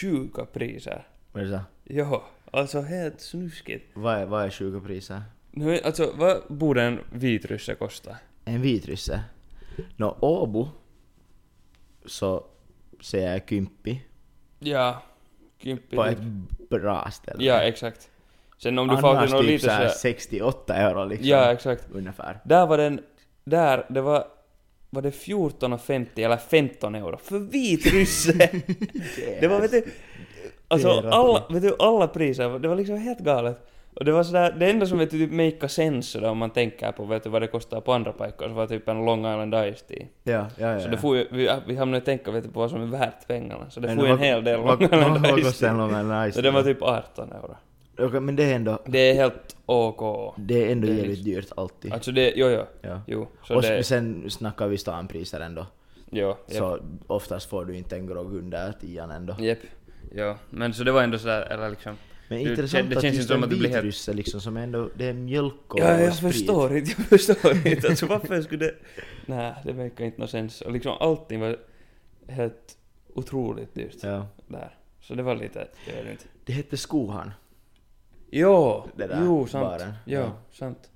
sjuka priser. Vad är det så? Jo, alltså helt snuskigt. Vad är, vad är sjuka priser? Nu, alltså, vad borde en vitrysse kosta? En vitrysse? Nå, Åbo så säger jag kympi Ja, Kympi. på ett bra ställe. Ja, exakt. Sen om du får till något typ lite såhär... 68 euro liksom. Ja, exakt. Ungefär. Där var den... Där, det var... Var det 14,50 eller 15 euro för vitrysse? det var vet du... Alltså alla, vet du, alla priser, det var liksom helt galet. Och det var sådär, det enda som vet du, typ make sense om man tänker på vet du, vad det kostar på andra paikor så var typ en Long Island Ice Tea. Ja, ja, ja. Så det får ju, vi, vi hamnade att tänka vet du, på vad som är värt pengarna. Så det får ju en hel del Long Island Ice Tea. Så det var typ 18 euro. Okej, men det är ändå, Det är helt OK. det är ändå Det är jävligt liksom- dyrt alltid. Alltså det, jo jo, Ja. jo. Så Och det, sen snackar vi stanpriser ändå. jo, japp, Så oftast får du inte en grogg under tian ändå. japp. Ja, men så det var ändå sådär, eller liksom... Men Det- intressant det att just en blir helt- vitrysse liksom som ändå, det är mjölk och Ja, jag sprit. förstår inte, jag förstår inte. Alltså varför skulle det... Nej, det verkar inte något sens. Och liksom allting var helt otroligt dyrt Ja. där. Så det var lite, jag vet inte. Det hette Skohan. Jo, Det där jo, sant. baren. Jo, Ja. sant.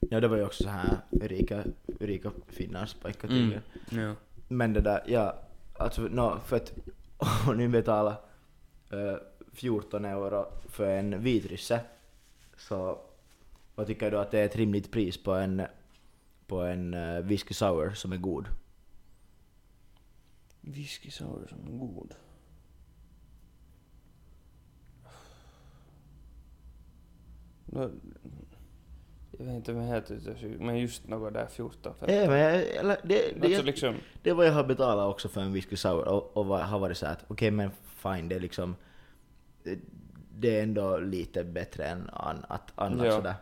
Ja, det var ju också så här rika, rika finnars paikka Mm. tydligen. Ja. Men det där, ja, alltså no, för att om ni betalar eh, 14 euro för en vitrysse så vad tycker du att det är ett rimligt pris på en på en uh, whisky sour som är god? Whisky sour som är god. Jag vet inte om jag är helt ute men just något där 14 för Ja, men jag, eller, det, det, Alltså jag, liksom, det vad jag har betalat också för en whisky sour och, och vad- har varit så att okej men fine det är liksom det, det är ändå lite bättre än annat Ja. sådär.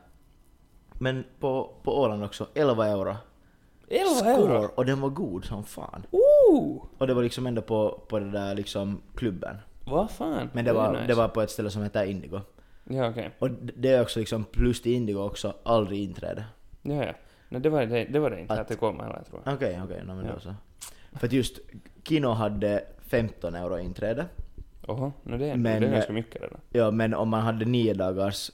Men på, på Åland också, 11 euro. 11 Score, euro! och den var god som fan. Ooh! Och det var liksom ändå på, på det där liksom klubben. Vad fan? Men det är var, nice. det var på ett ställe som heter Indigo. Ja, okej. Och det är också liksom plus till Indigo också, aldrig inträde. Ja, ja. Nej, det var det, det, var det inte Att- att det kom heller, tror jag. Okej, okej, no, men Ja. då så. För att just Kino hade 15 euro inträde. Oho, no, det, är, Men, det är ganska mycket redan. Ja, men om man hade nio dagars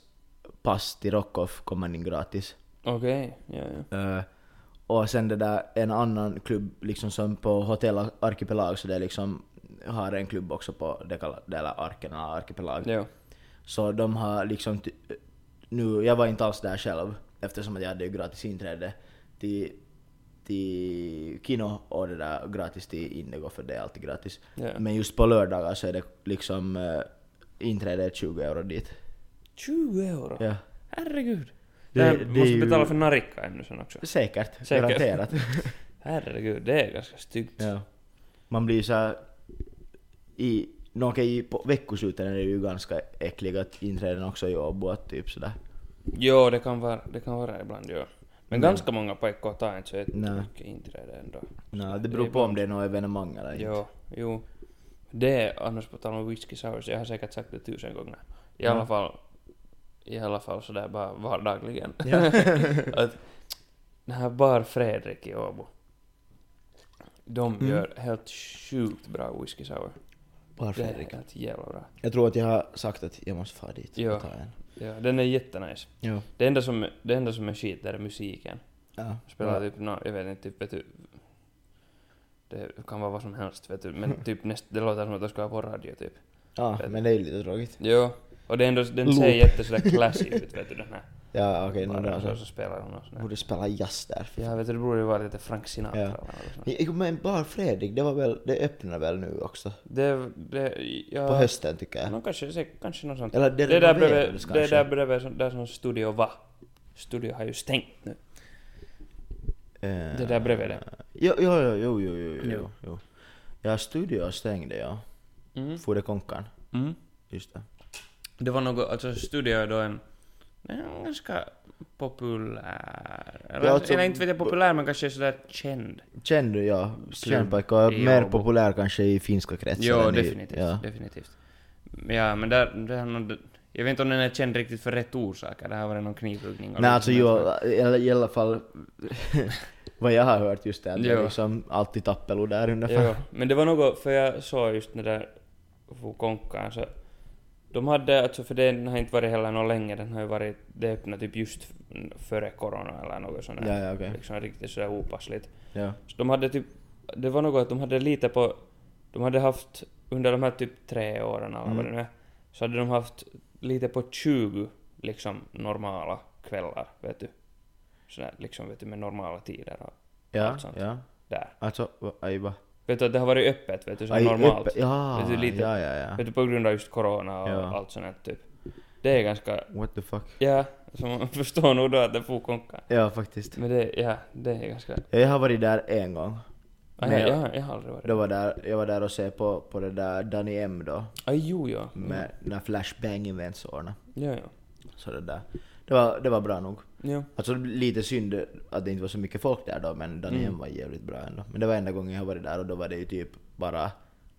pass till Rockoff kom man in gratis. Okej, ja, ja. Eh, och sen det där, en annan klubb liksom som på Hotell Arkipelag, så det liksom har en klubb också på det kallar, det är Arken eller Arkipelag. Jo. Så de har liksom, nu, jag var inte alls där själv eftersom att jag hade gratis inträde till, till Kino och det där gratis till Indigo för det är alltid gratis. Ja. Men just på lördagar så är det liksom uh, inträde är 20 euro dit. 20 euro? Ja. Herregud. Det- Det, det måste ju- betala för narikka ännu sen också. Säkert, Säkert. garanterat. Herregud, det är ganska styggt. ja. Man blir så i, no, okej, på veckosluten är det ju ganska äckliga inträden också i Åbo, att typ sådär. Jo, det kan vara, det kan vara ibland, jo. Men Mm. ganska många paikor tar inte så Nej. jättemycket inträde ändå. Nej, det beror på om det är något evenemang eller inte. Jo, jo. Det är annars på tal om whisky sours, jag har säkert sagt det tusen gånger. I alla fall, i alla fall sådär bara vardagligen. Ja. att den här Bar Fredrik i Åbo, de Mm. gör helt sjukt bra whisky sour. Bara Det är helt jävla bra. Jag tror att jag har sagt att jag måste fara dit Ja. och ta en. Ja, den är jättenice. Ja. Det enda som, det enda som är skit där är musiken. Ja. Spelar ja. typ nå, jag vet inte, typ vet du, det kan vara vad som helst vet du, men typ näst, det låter som att det ska vara på radio typ. ja, men det är ju lite tråkigt. Jo, och det är ändå, den Loop. ser jätte sådär classy ut vet du den här. Ja, okej, Bara okay, så, no, så spelar hon och sådär. borde spela jazz där. Ja, vet du, det borde ju vara lite Frank Sinatra Ja. eller något sånt. Ja, Men bara Fredrik, det var väl, det öppnar väl nu också? Det, det, ja... På hösten tycker jag. No, kanske, kanske något sånt. Eller det det där bredvid, det där bredvid, som- där som studio var. Studio har ju stängt nu. Eh, det där bredvid det. Jo, jo, jo, jo, jo, jo, Jo. jo, jo. Ja, studio stängde ja. Mm. Konkan. Mm. Just det. Det var något, alltså studio är då en, en ganska populär, eller, Ja, alltså- eller inte vet jag populär men kanske sådär känd. Känd, ja. Klubb Känd pojke och i mer Åbo. populär kanske i finska kretsar Jo, än i- definitivt, Ja. definitivt. Ja, men där, där nog- jag vet inte om den är känd riktigt för rätt orsaker, det har varit någon knivhuggning Nej alltså jo, i alla fall vad jag har hört just det, att det är liksom alltid tappelo där ungefär. Jo, men det var något, för jag såg just det där Fukonkan så de hade, alltså för den har inte varit heller något länge, den har ju varit, det öppnade typ just före corona eller något sånt där. Ja, ja, okej. Liksom riktigt sådär opassligt. Ja. Så de hade typ, det var något att de hade lite på, de hade haft under de här typ tre åren eller Mm. vad det nu är, så hade de haft lite på 20 liksom normala kvällar, vet du. Sådär liksom vet du med normala tider och Ja, Allt sånt. ja. där. Alltså, aj va? Vet du att det har varit öppet, vet du, så Aj, normalt. öppet- Ja, Vet du, lite- ja, ja, ja. Vet du, på grund av just corona och Ja. allt sånt här, typ. Det är ganska, What the fuck? ja, så man förstår nog då att det får konka. Ja, faktiskt. Men det, ja, det är ganska... Jag har varit där en gång. Ah, jag, jag- jag, har aldrig varit Då var där, jag var där och se på, på det där Danny M då, Ah, jo, ja. med när Flashbang Events ordnade. Ja, ja. Så det där. Det var, det var bra nog. Ja, Alltså lite synd att det inte var så mycket folk där då, men Danny Mm. Var jävligt bra ändå. Men det var enda gången jag har varit där och då var det ju typ bara,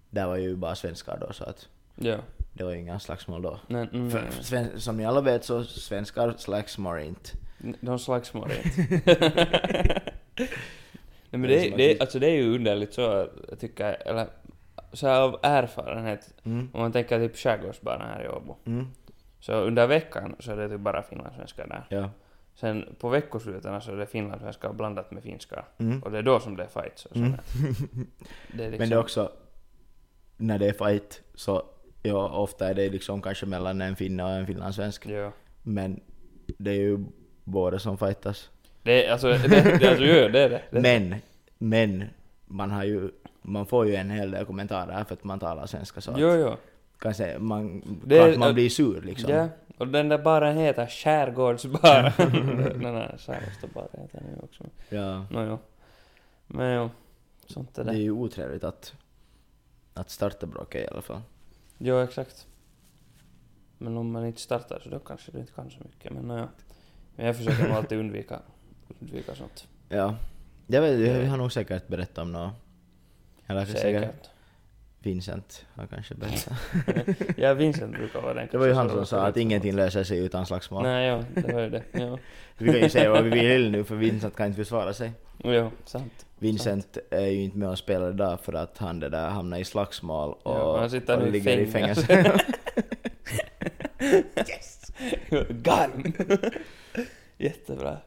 där var ju bara svenskar då så att ja. det var ju inga slagsmål då. Nej, mm, För, nej, sven, som ni alla vet så svenskar slagsmålar inte. nej. De slagsmål är inte. Nej men det, det, alltså det är ju underligt så, jag tycker, eller så här av erfarenhet, Mm. om man tänker typ skärgårdsbanan här i Åbo, Mm. Så under veckan så är det typ bara finlandssvenskar där. Ja. Sen på veckosluten så är det finlandssvenskar blandat med finska, Mm. och det är då som det är fights och Mm. sånt. Det liksom, Men det är också, när det är fight så ja, ofta är det liksom kanske mellan en finne och en finlandssvensk. Ja. Men det är ju båda som fightas. Det är alltså, det, det, alltså, jo, det är det. det. Men, men man har ju, man får ju en hel del kommentarer för att man talar svenska så att Jo, jo. Kanske man, Det klart man blir sur liksom. Ja, och den där baren heter Skärgårdsbar. den här Skärgårdsbar heter den ju också. Ja. Nå jo. Men jo, sånt är Det det. är ju otrevligt att, att starta bråket i alla fall. Jo, exakt. Men om man inte startar så då kanske du inte kan så mycket. Men nå jo. Men jag försöker nog alltid undvika, undvika sånt. Ja. Jag vet, vi har nog säkert berättat om något. Eller kanske säkert Säkert. Vincent har kanske berättat. ja, Vincent brukar vara den Det var ju han som sa att ingenting löser sig utan slagsmål. Nej, jo, det var ju det. Jo, Vi kan ju säga vad vi vill nu för Vincent kan inte försvara sig. jo sant. Vincent är ju inte med och spelar idag för att han det där hamnar i slagsmål och, Ja, han sitter och nu ligger i fängelse. fängelse. Got him! Jättebra.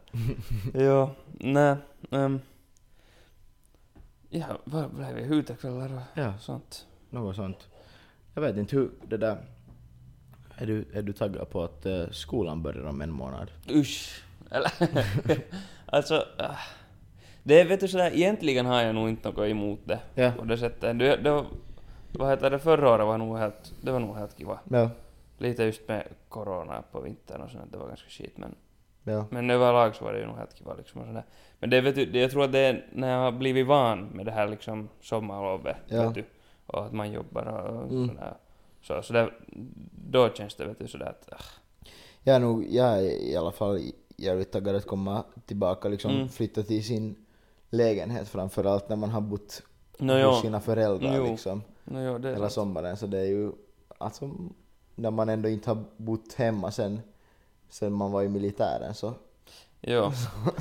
ja, nej. Um, ja, vad blev vi? Utekvällar och ja, sånt. något sånt. Jag vet inte hur det där... Är du, är du taggad på att eh, skolan börjar om en månad? Usch. Eller, alltså, ah. det vet du sådär, egentligen har jag nog inte något emot det. Ja. På det sättet. Det, det vad heter det, förra året var nog helt, det var nog helt kiva. Ja. Lite just med corona på vintern och sånt, det var ganska skit men Ja. Men överlag så var det ju nog helt kiva liksom och sådär. Men det vet du, det, jag tror att det är när jag har blivit van med det här liksom sommarlovet, Ja. vet du, och att man jobbar och Mm. sådär. Så, så då känns det vet du sådär att, ah, Jag är nog, jag är i alla fall jävligt taggad att komma tillbaka, liksom Mm. flytta till sin lägenhet framförallt när man har bott no, hos sina föräldrar Jo. liksom no, jo, hela sommaren så det är ju alltså när man ändå inte har bott hemma sen, sen man var i militären så Jo.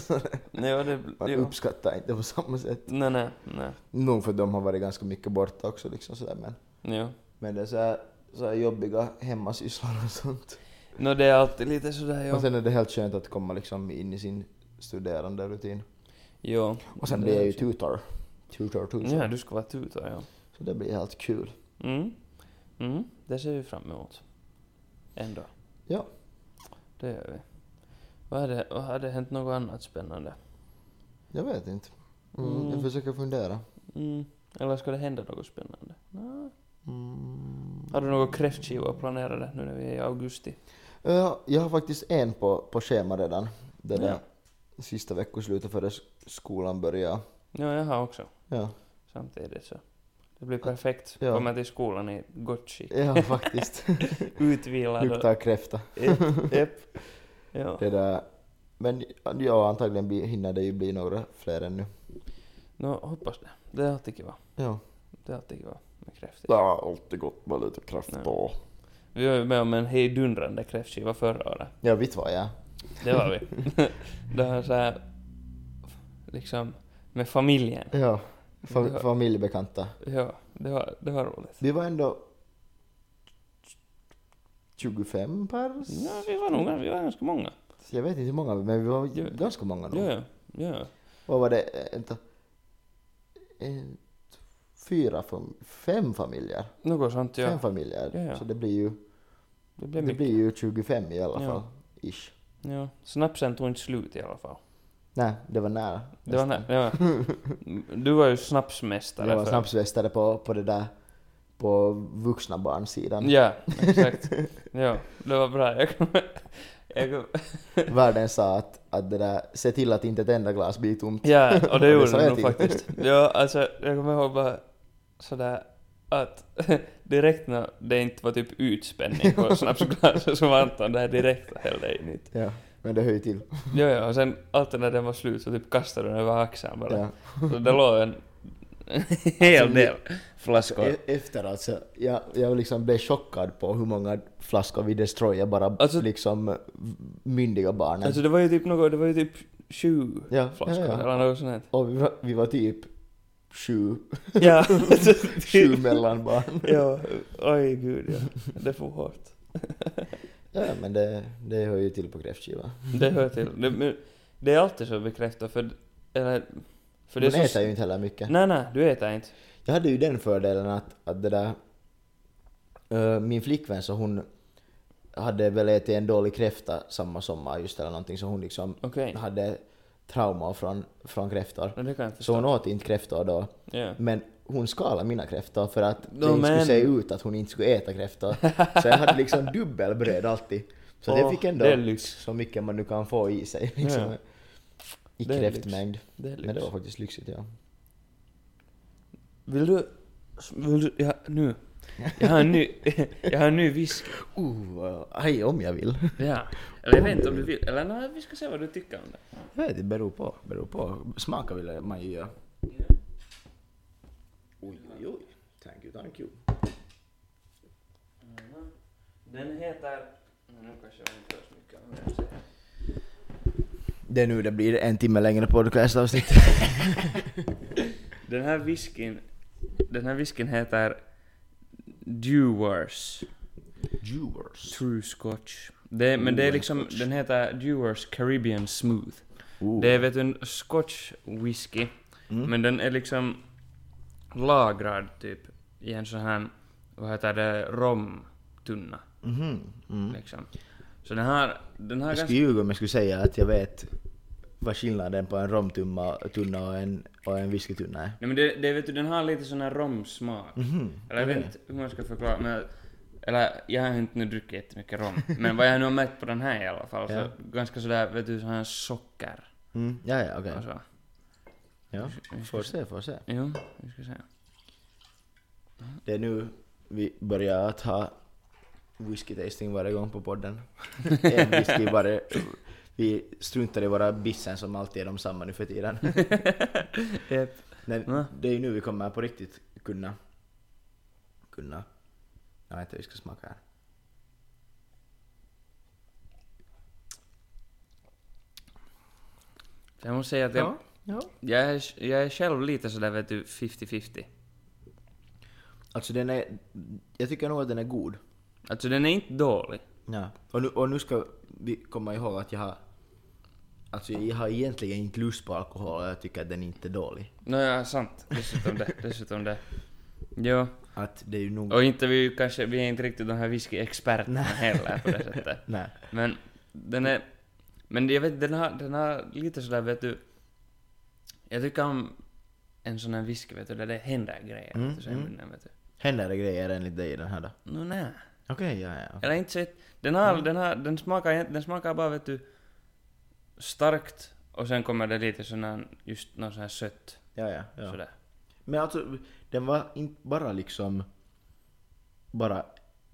Nej, jo, det, man jo. uppskattar inte på samma sätt. Nej, nej, nej. Nog för de har varit ganska mycket borta också liksom sådär men, Jo. men det är så här, så här jobbiga hemmasysslor och sånt. No, det är alltid lite sådär, jo. Och sen är det helt skönt att komma liksom in i sin studerande rutin. Jo. Och sen blir jag ju tutor. Tutor, tutor. Ja, du ska vara tutor, ja. Så det blir helt kul. Mm. Mm, det ser vi fram emot. Ändå. Ja. Det gör vi. Vad det, vad har det hänt något annat spännande? Jag vet inte. Mm, Mm. Jag försöker fundera. Mm. Eller ska det hända något spännande? Nå. Mm. Har du något kräftskivor planerade nu när vi är i augusti? Ja, jag har faktiskt en på, på schema redan. Det där Ja. sista veckoslutet före skolan börjar. Ja, jag har också. Ja, Samtidigt så. Det blir perfekt. Ja. Kommer till skolan i gott skick. ja faktiskt. Utvilad och... Luktar kräfta. Japp, japp. Ja. Det där. Men ja, antagligen bli, hinner det ju bli några fler ännu. Nå, hoppas det. Det är alltid kiva. Ja. Det är alltid kiva med kräftor. Det har alltid gott med lite kräfta. Ja. Vi var ju med om en hejdundrande kräftskiva förra året. Ja, vet vad jag Det var vi. det var så här, liksom, med familjen. Ja. Det Fa- var- familjebekanta. Ja, det var, det var roligt. Vi var ändå 25 pers. Ja, vi var nog vi var ganska många. Jag vet inte hur många, men vi var Ja. ganska många nog. Ja, ja. Vad var det? Vänta. En, fyra, fam- fem familjer. Något sånt, ja. Fem familjer. Ja, ja. Så det blir ju, Det blev det mycket. blir ju 25 i alla fall. Ish. Ja. Snapsen tog inte slut i alla fall. Nej, det var nära. Det var nästan. nä- ja. Du var ju snapsmästare Jag var för- snapsvästare på, på det där på vuxna barnsidan. Ja, exakt. ja, det var bra. Jag kommer... Jag kom, Världen sa att, att det där, se till att inte ett enda glas blir tomt. ja, och det gjorde det nog faktiskt. Ja, alltså jag kommer ihåg bara sådär att direkt när det inte var typ utspänning på snapsglaset så var Anton där direkt och hällde in it. Ja, men det hör ju till. Ja, ja, och sen alltid när den var slut så typ kastade den över axeln bara. Ja. Så det låg en hel Alltså, del flaskor. E- Efteråt så, jag, jag liksom blev chockad på hur många flaskor vi destroyade bara Alltså- liksom myndiga barnen. Alltså det var ju typ något, det var ju typ sju Ja, flaskor ja, ja. eller något sånt här. Och vi var, vi var typ sju, Ja, sju mellanbarn. ja, oj gud ja. Det får hårt. Ja, men det, det hör ju till på kräftskiva. Det hör till. Det, men det är alltid så bekräftat för, eller, för det Man äter så... ju inte heller mycket. Nej, nej, du äter inte. Jag hade ju den fördelen att, att det där... ö, min flickvän så hon hade väl ätit en dålig kräfta samma sommar just eller någonting så hon liksom Okej. hade trauma från, från kräftor. Det jag Så hon åt inte kräftor då. Ja. Men hon skalade mina kräftor för att det Nå, inte skulle se ut att hon inte skulle äta kräftor. Så jag hade liksom dubbelbröd alltid. Så Åh, det fick ändå det så mycket man nu kan få i sig. Liksom, Ja. I Det kräftmängd. Det. Men det var faktiskt lyxigt ja. Vill du... Vill du... Ja, nu. Jag har en ny... jag har en ny whisky. Uh, aj om jag vill. Ja. Eller jag vet inte om du vill. Eller nej, vi ska se vad du tycker om det. Jag vet, det beror på. Beror på. Smaka vill man ju göra. Oj, oj, oj. Thank you, thank you. Den heter... Nu kanske jag inte hör så mycket jag säger. Det är nu det blir en timme längre podcastavsnitt. Den här whiskyn... Den här whiskyn heter Dewars Jewers. True Scotch. Det, men det är liksom, den heter Dewars Caribbean Smooth. Oh. Det är vet du en Scotch whisky, Mm. men den är liksom lagrad typ i en sån här, vad heter det, romtunna Mhm. Mm. liksom. Så den har, den har Jag ganska... skulle ljuga om jag skulle säga att jag vet vad skillnaden på en romtunna tunna och en, och en whiskytunna är. Nej men det, det vet du, den har lite sån här romsmak. Mhm. Eller jag vet inte hur man ska förklara, men... Eller jag har inte nu druckit jättemycket rom, men vad jag nu har märkt på den här i alla fall, Ja. så ganska sådär, vet du, sån här socker Mm. Ja, ja, okej. och så. Ja. Vi ska Får se, får se. Jo, vi ska se. Det är nu vi börjar att ha whisky-tasting varje gång på podden. en whisky varje... Vi struntar i våra bissen som alltid är de samma nu för tiden. Men det är ju nu vi kommer på riktigt kunna... Kunna... Jag vet inte, vi ska smaka här. Jag måste säga att jag, ja. jag, är, jag är själv lite sådär vet du, 50-50. Alltså den är... Jag tycker nog att den är god. Alltså den är inte dålig. Ja. Och nu, och nu ska vi komma ihåg att jag har... Alltså jag har egentligen inte lust på alkohol och jag tycker att den inte är dålig. Nåja, sant. Dessutom det. Dessutom det. Jo. Att det är ju nog... Och inte vi kanske, vi är inte riktigt de här whisky-experterna heller på det sättet. Nej. Men den är... Men jag vet, den har, den har lite sådär vet du... Jag tycker om en sån här whisky vet du, där det händer grejer. Mm, vet du, mm. munnen vet du. Händer det grejer enligt dig i den här då? Nå nej. Okej, ja, ja. Eller inte så... Den har, Mm. den har, den smakar, den smakar bara vet du... Starkt. Och sen kommer det lite sån här, just något sån här sött. Ja, ja, ja. Sådär. Men alltså, den var inte bara liksom... Bara...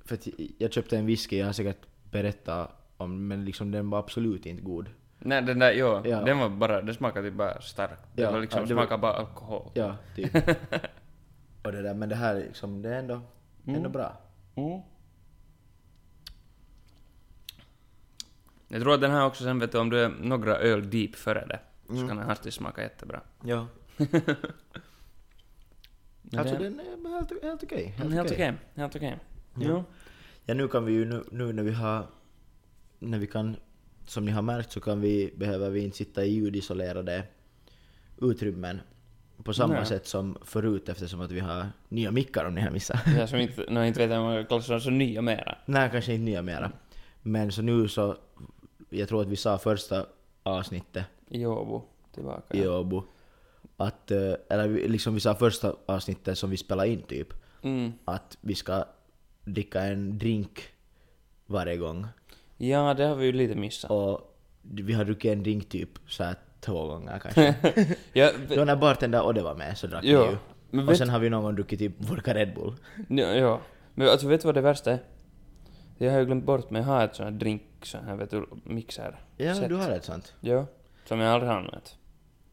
För att jag köpte en whisky, jag har säkert berättat om men liksom den var absolut inte god. Nej den där, jo, Ja. den var bara, den smakade typ bara starkt. Det Ja, var liksom, ja, det var- smakade bara alkohol. Ja, typ. Och det där, men det här liksom, det är ändå, ändå Mm. bra. Mm. Jag tror att den här också sen vet du, om du är några öl deep före det, så Mm. kan den alltid smaka jättebra. Ja. Men Alltså det- den är helt, helt okej. Mm, Helt okej, helt okej. Ja. Jo. Ja, nu kan vi ju, nu, nu när vi har, när vi kan, som ni har märkt så kan vi, behöver vi inte sitta i ljudisolerade utrymmen på samma Nej. sätt som förut eftersom att vi har nya mickar om ni har missat. Jag som inte, no, inte vet om man kallar dem så nya mera. Nej, kanske inte nya mera. Men så nu så, jag tror att vi sa första avsnittet I Åbo, tillbaka. i Åbo, att, eh, eller liksom vi sa första avsnittet som vi spelade in typ, Mm. att vi ska dricka en drink varje gång. Ja, det har vi ju lite missat. Och vi har druckit en drink typ så här två gånger kanske. ja, Då när bartender Odde var med så drack vi ja, ju. men Och vet, sen har vi någon gång druckit typ vodka Red Bull. ja, ja. Men alltså vet du vad det värsta är? Jag har ju glömt bort, men jag har ett sånt här drink, sån här vet du, mixer. Ja, Sätt. du har ett sånt. Ja, som jag aldrig har använt.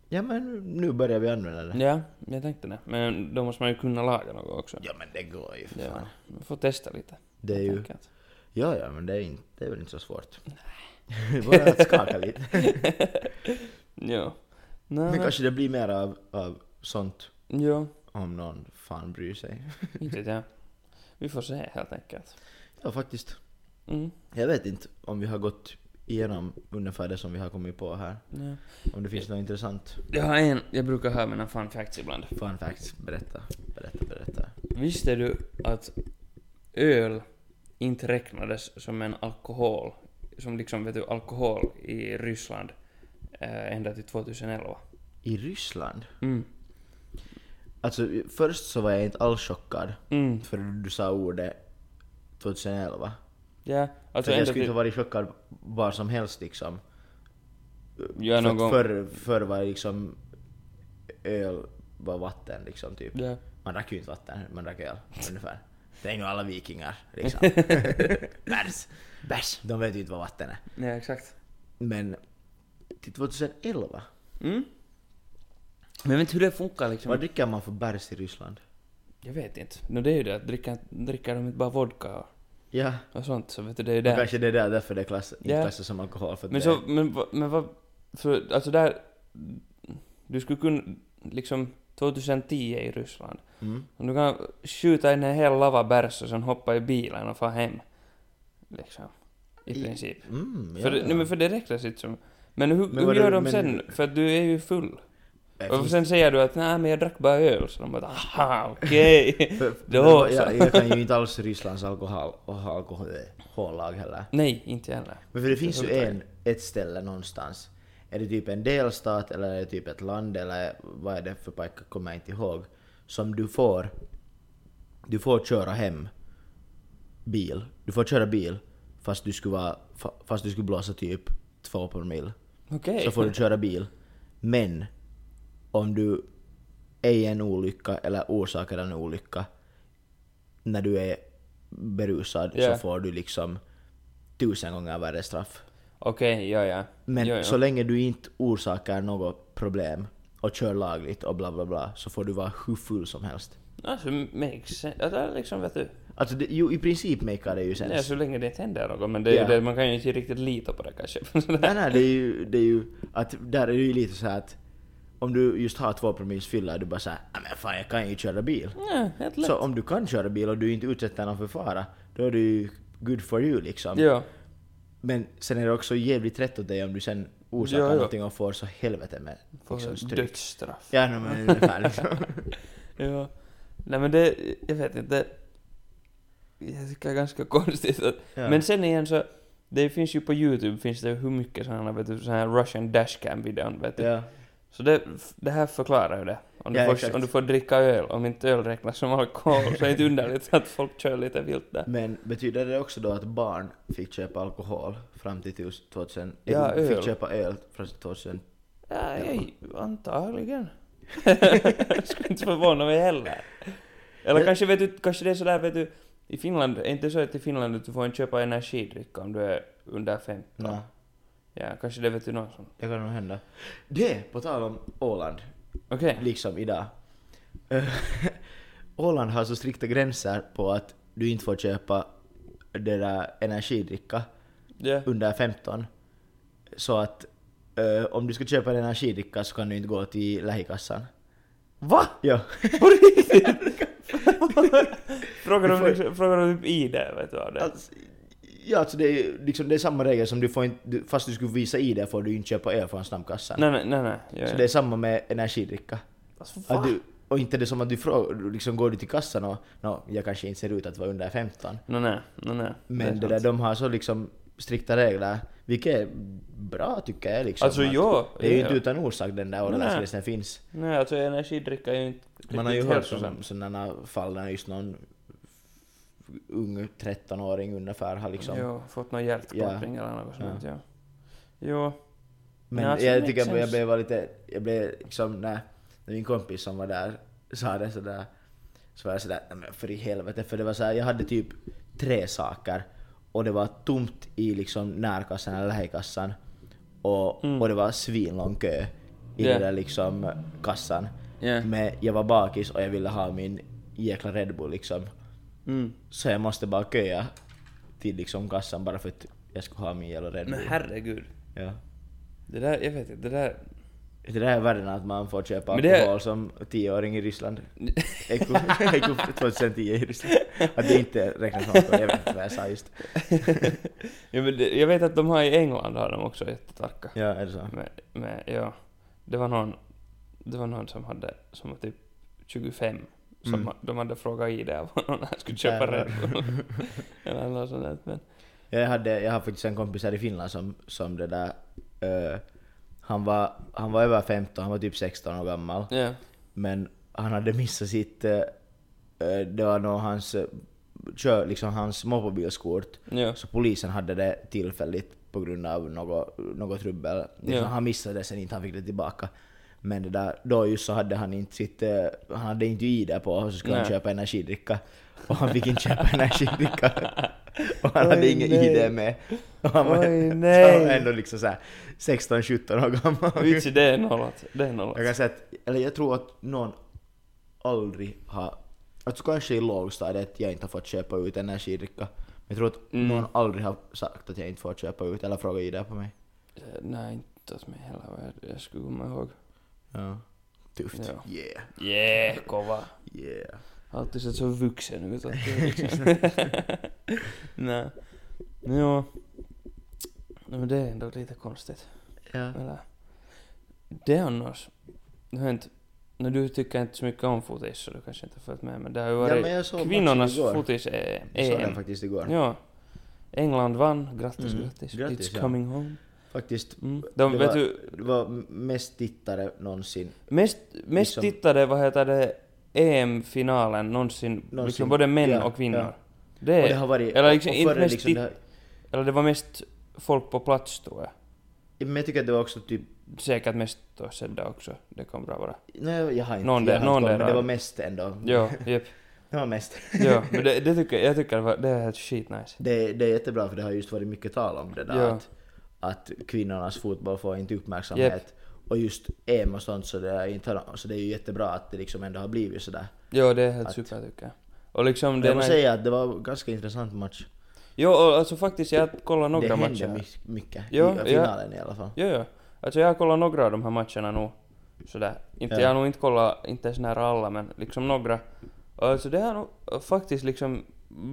Ja men nu börjar vi använda det. Ja, jag tänkte det. Men då måste man ju kunna laga något också. Ja men det går ju för Ja, fan. man får testa lite. Det är ju... enkelt. Ja ja men det är, inte, det är väl inte så svårt. Bara att skaka lite. Ja. Nej, Men kanske det blir mer av, av sånt Ja, om någon fan bryr sig. inte jag. Vi får se helt enkelt. Ja faktiskt. Mm. Jag vet inte om vi har gått igenom ungefär det som vi har kommit på här. Ja. Om det finns något intressant. Jag har en, jag brukar ha mina fun facts ibland. Fun facts, berätta. Berätta, berätta. Visste du att öl inte räknades som en alkohol, som liksom vet du, alkohol i Ryssland eh, ända till 2011? I Ryssland? Mm. Alltså först så var jag inte alls chockad Mm. för du sa ordet 2011. Ja, alltså jag skulle inte varit chockad var som helst liksom. Ja, för någon gång... förr, förr var liksom öl var vatten liksom typ. Ja. Man drack ju inte vatten, man drack öl ungefär. Det är ju alla vikingar liksom. Bärs! Bärs! De vet ju inte vad vatten är. ja, exakt. Men till 2011, Mm. Men vet du hur det funkar liksom? vad dricker man för bärs i Ryssland? Jag vet inte. No, det är ju det, att dricker, dricker de inte bara vodka och, Ja, och sånt, så vet du, det är det. kanske det är där, därför det är klass, inte Ja. klassas som alkohol. För att Men det, så, men, va- men vad, för alltså där, du skulle kunna, liksom 2010 i Ryssland, Mm. om du kan skjuta in en hel lava bärs och sen hoppa i bilen och få hem, liksom, i I- princip. Mm, För, det, nej, men för det räknas inte som, men hur, Men hur vad gör du- de men- sen? För att du är ju full. Och sen säger du att nej men jag drack bara öl, så de bara aha okej. för, Då så. jag, jag kan ju inte alls Rysslands alkohol, alkohollag heller. Nej, inte heller. Men för det finns ju en, ett ställe någonstans. Är det typ en delstat eller är det typ ett land eller vad är det för pojke kommer jag inte ihåg. Som du får, du får köra hem bil. Du får köra bil fast du skulle, vara, fa- fast du skulle blåsa typ två promille. Okej. Så får du köra bil. Men om du är en olycka eller orsakar en olycka när du är berusad Ja. så får du liksom tusen gånger värre straff. Okej, ja ja. Men ja, ja. så länge du inte orsakar något problem och kör lagligt och bla bla bla så får du vara hur full som helst. Alltså, makes sense. Ja, det är liksom, vet du. Alltså det, ju, i princip makar det ju sens. så länge det inte händer något, men det, Ja. det, man kan ju inte riktigt lita på det kanske. nej, nej, det är ju, det är ju att där är det ju lite så här att om du just har två promilles fylla, du bara såhär "Ja, men fan jag kan ju köra bil. ja, helt lätt. Så om du kan köra bil och du inte utsätter någon för fara, då är det ju good for you liksom. Ja. Men sen är det också jävligt rätt åt dig om du sen orsakar Ja, ja. någonting och får så helvete med liksom, stryk. dödsstraff. Ja, no, men ungefär liksom. Ja. Nej men det, jag vet inte, det, jag tycker det är ganska konstigt att, Ja. men sen igen så, det finns ju på YouTube finns det hur mycket sådana, vet du, sådana här Russian dashcam-videon, vet du. ja. Så det, det här förklarar ju det. Om du, Ja, får, exakt. om du får dricka öl, om inte öl räknas som alkohol, så är det inte underligt att folk kör lite vilt där. Men betyder det också då att barn fick köpa alkohol fram till 2000? Ja, eller Fick öl. köpa öl fram till 2000? Ja, jag, antagligen. skulle inte förvåna mig heller. Eller kanske, vet du, kanske det är sådär, vet du, i Finland, är inte så att i Finland att du får inte köpa energidricka om du är under 15? Nej, Ja, kanske det vet du någon som... det kan nog hända. Det, på tal om Åland, Okej. liksom idag. Eh, Åland har så strikta gränser på att du inte får köpa det där energidricka Ja. under 15. Så att eh, om du ska köpa en energidricka så kan du inte gå till lähikassan. Va? Ja. På riktigt? frågar Du de får- frågar de typ ID, vet du vad det är? Alltså, ja, alltså det är liksom, det är samma regel som du får inte, fast du skulle visa ID får du inte köpa öl från snabbkassan. Nej, nej, nej, nej. Ja, Så ja. det är samma med energidricka. Alltså, Att du, och inte det som att du frågar, liksom går du till kassan och no, jag kanske inte ser ut att vara under 15. Nej, nej, nej, nej. Men det, är där, de har så liksom strikta regler, vilket är bra tycker jag liksom. Alltså ja. Det är ju ja. inte utan orsak den där åldersgränsen finns. Nej, alltså energidricka är ju inte Man har ju hört om sådana fall där just någon ung 13-åring ungefär har liksom... Jo, fått någon hjärtklappning eller något sånt, ja. Jo. Men Ja, alltså, jag tycker jag sense. blev lite, jag blev liksom när, när min kompis som var där sa det sådär, så var jag sådär, "Nej, men för i helvete, för det var såhär, jag hade typ tre saker och det var tomt i liksom närkassan eller lägekassan och, Mm. och det var svinlång kö i Ja. den där liksom kassan. Ja. Men jag var bakis och jag ville ha min jäkla Red Bull liksom. Mm. Så jag måste bara köa till liksom kassan bara för att jag skulle ha min jävla Red Men herregud. Ja. Det där, jag vet inte, det där... Det där är värre än att man får köpa Men det- alkohol som tioåring i Ryssland. Eko, Eko 2010 i Ryssland. Att det inte räknas som alkohol, jag vet inte vad jag sa just. ja, men det, jag vet att de har i England har de också jättetarka. Ja, är det så? Men, men ja, det var någon, det var någon som hade, som var typ 25, som Mm. de hade frågat i det av honom när han skulle köpa. Red Bull. Eller något sånt där, men Jag, hade, jag har faktiskt en kompis här i Finland som, som det där... eh, han, var, han var över 15, han var typ 16 år gammal. ja. Men han hade missat sitt... eh, det var nog hans... Kör, liksom hans moppebilskort. Ja. Så polisen hade det tillfälligt på grund av något, något trubbel. Liksom, Ja. Han missade det sen inte, han fick det tillbaka. Men det där, då just så hade han inte sitt, eh, han hade inte ID på och så skulle han Nej. köpa energidricka. Och han fick inte köpa energidricka. och han hade Oj, ingen nej. ID med. Och han var, Oj, så nej. han var ändå liksom såhär 16-17 år gammal. Vitsi, det är nollat. Det är nollat. Jag kan säga att, eller jag tror att någon aldrig har, alltså kanske i lågstadiet jag inte har fått köpa ut energidricka. Men jag tror att Mm. någon aldrig har sagt att jag inte får köpa ut eller fråga ID på mig. Eh, Nej, inte åt mig heller vad jag skulle komma ihåg. Ja. Tufft. Ja. Yeah, Yeah, kova. yeah. Alltid sett så vuxen ut att det är. Nej. Nej, men det är ändå lite konstigt. Ja. Eller? Det annars. Det har inte... När du tycker inte så mycket om fotis så du kanske inte har följt med men det har ju Ja, varit såg kvinnornas matchen igår. fotis är Jag såg den faktiskt igår. Ja. England vann, grattis Mm. grattis. Grattis, It's ja. coming home. Faktiskt. Mm. De, det, var, du, det var mest tittare någonsin. mest, mest liksom- tittade, vad heter det, EM-finalen någonsin, Någonsin. liksom både män Ja, och kvinnor. ja. Det, och det har varit... eller liksom inte mest liksom, det, har- eller det var mest folk på plats tror jag. Men jag tycker att det var också typ... Säkert mest då sedda också. Det kan bra vara. Nej, jag har inte... Någon där- någon där men det var mest ändå. Ja, jep. Det var mest. Ja, men det, det tycker jag tycker det, var, det är helt skit nice. Det, det är jättebra för det har just varit mycket tal om det där Ja. att, att kvinnornas fotboll får inte uppmärksamhet. Och just EM och sånt så det, är inte, så det är ju jättebra att det liksom ändå har blivit sådär. Jo, det är helt Att- super tycker jag. Och liksom det jag måste säga att det var ganska intressant match. Jo, och alltså faktiskt jag kollar några det matcher. hände my- mycket Ja, i ja. finalen i alla fall. Jo, jo. Alltså jag har kollat några av de här matcherna nu. Sådär. Inte, Ja. Jag har nog inte kollat, inte ens nära alla, men liksom några. Alltså det är nog faktiskt liksom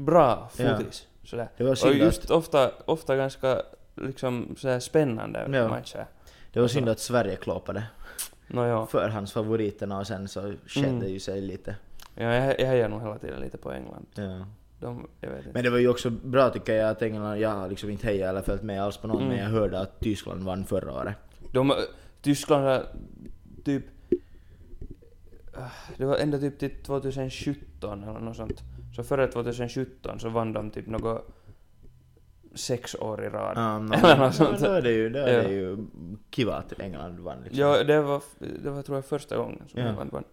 bra Ja. fotis. Sådär. Det var Och just ofta, ofta ganska liksom sådär spännande Ja. matcher. det var synd att Sverige klåpade Nåja. förhandsfavoriterna och sen så skedde Mm. ju sig lite. Ja, jag, jag hejar nog hela tiden lite på England. Ja. De. Men det var ju också bra tycker jag att England, jag har liksom inte hejat eller följt med alls på någon Mm. men jag hörde att Tyskland vann förra året. De, Tyskland har typ... äh, Det var ända typ till 2017 eller något sånt. Så före 2017 så vann de typ något sex år i rad. Ja, no, Eller något sånt. då är det ju, då är Ja. det ju kiva att England vann liksom. Ja, det var, det var tror jag första gången som Ja. England vann.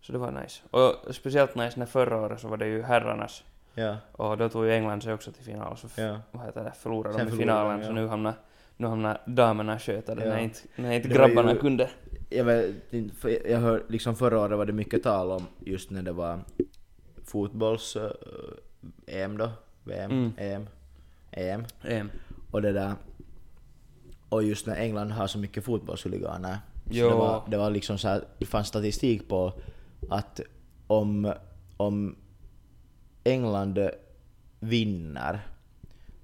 Så det var nice. Och speciellt nice när förra året så var det ju herrarnas. Ja, Och då tog ju England sig också till final. Så ja. vad heter det, förlorade Sen de i finalen. de, Så ja. nu hamnar, nu hamnar damerna sköta det Ja. när inte, när inte Det grabbarna ju- kunde. Jag vet inte, jag hör, liksom förra året var det mycket tal om just när det var fotbolls eh, EM då, VM, Mm. EM, EM EM. och det där och just när England har så mycket fotbollshuliganer så det var, det var liksom så här, det fanns statistik på att om, om England vinner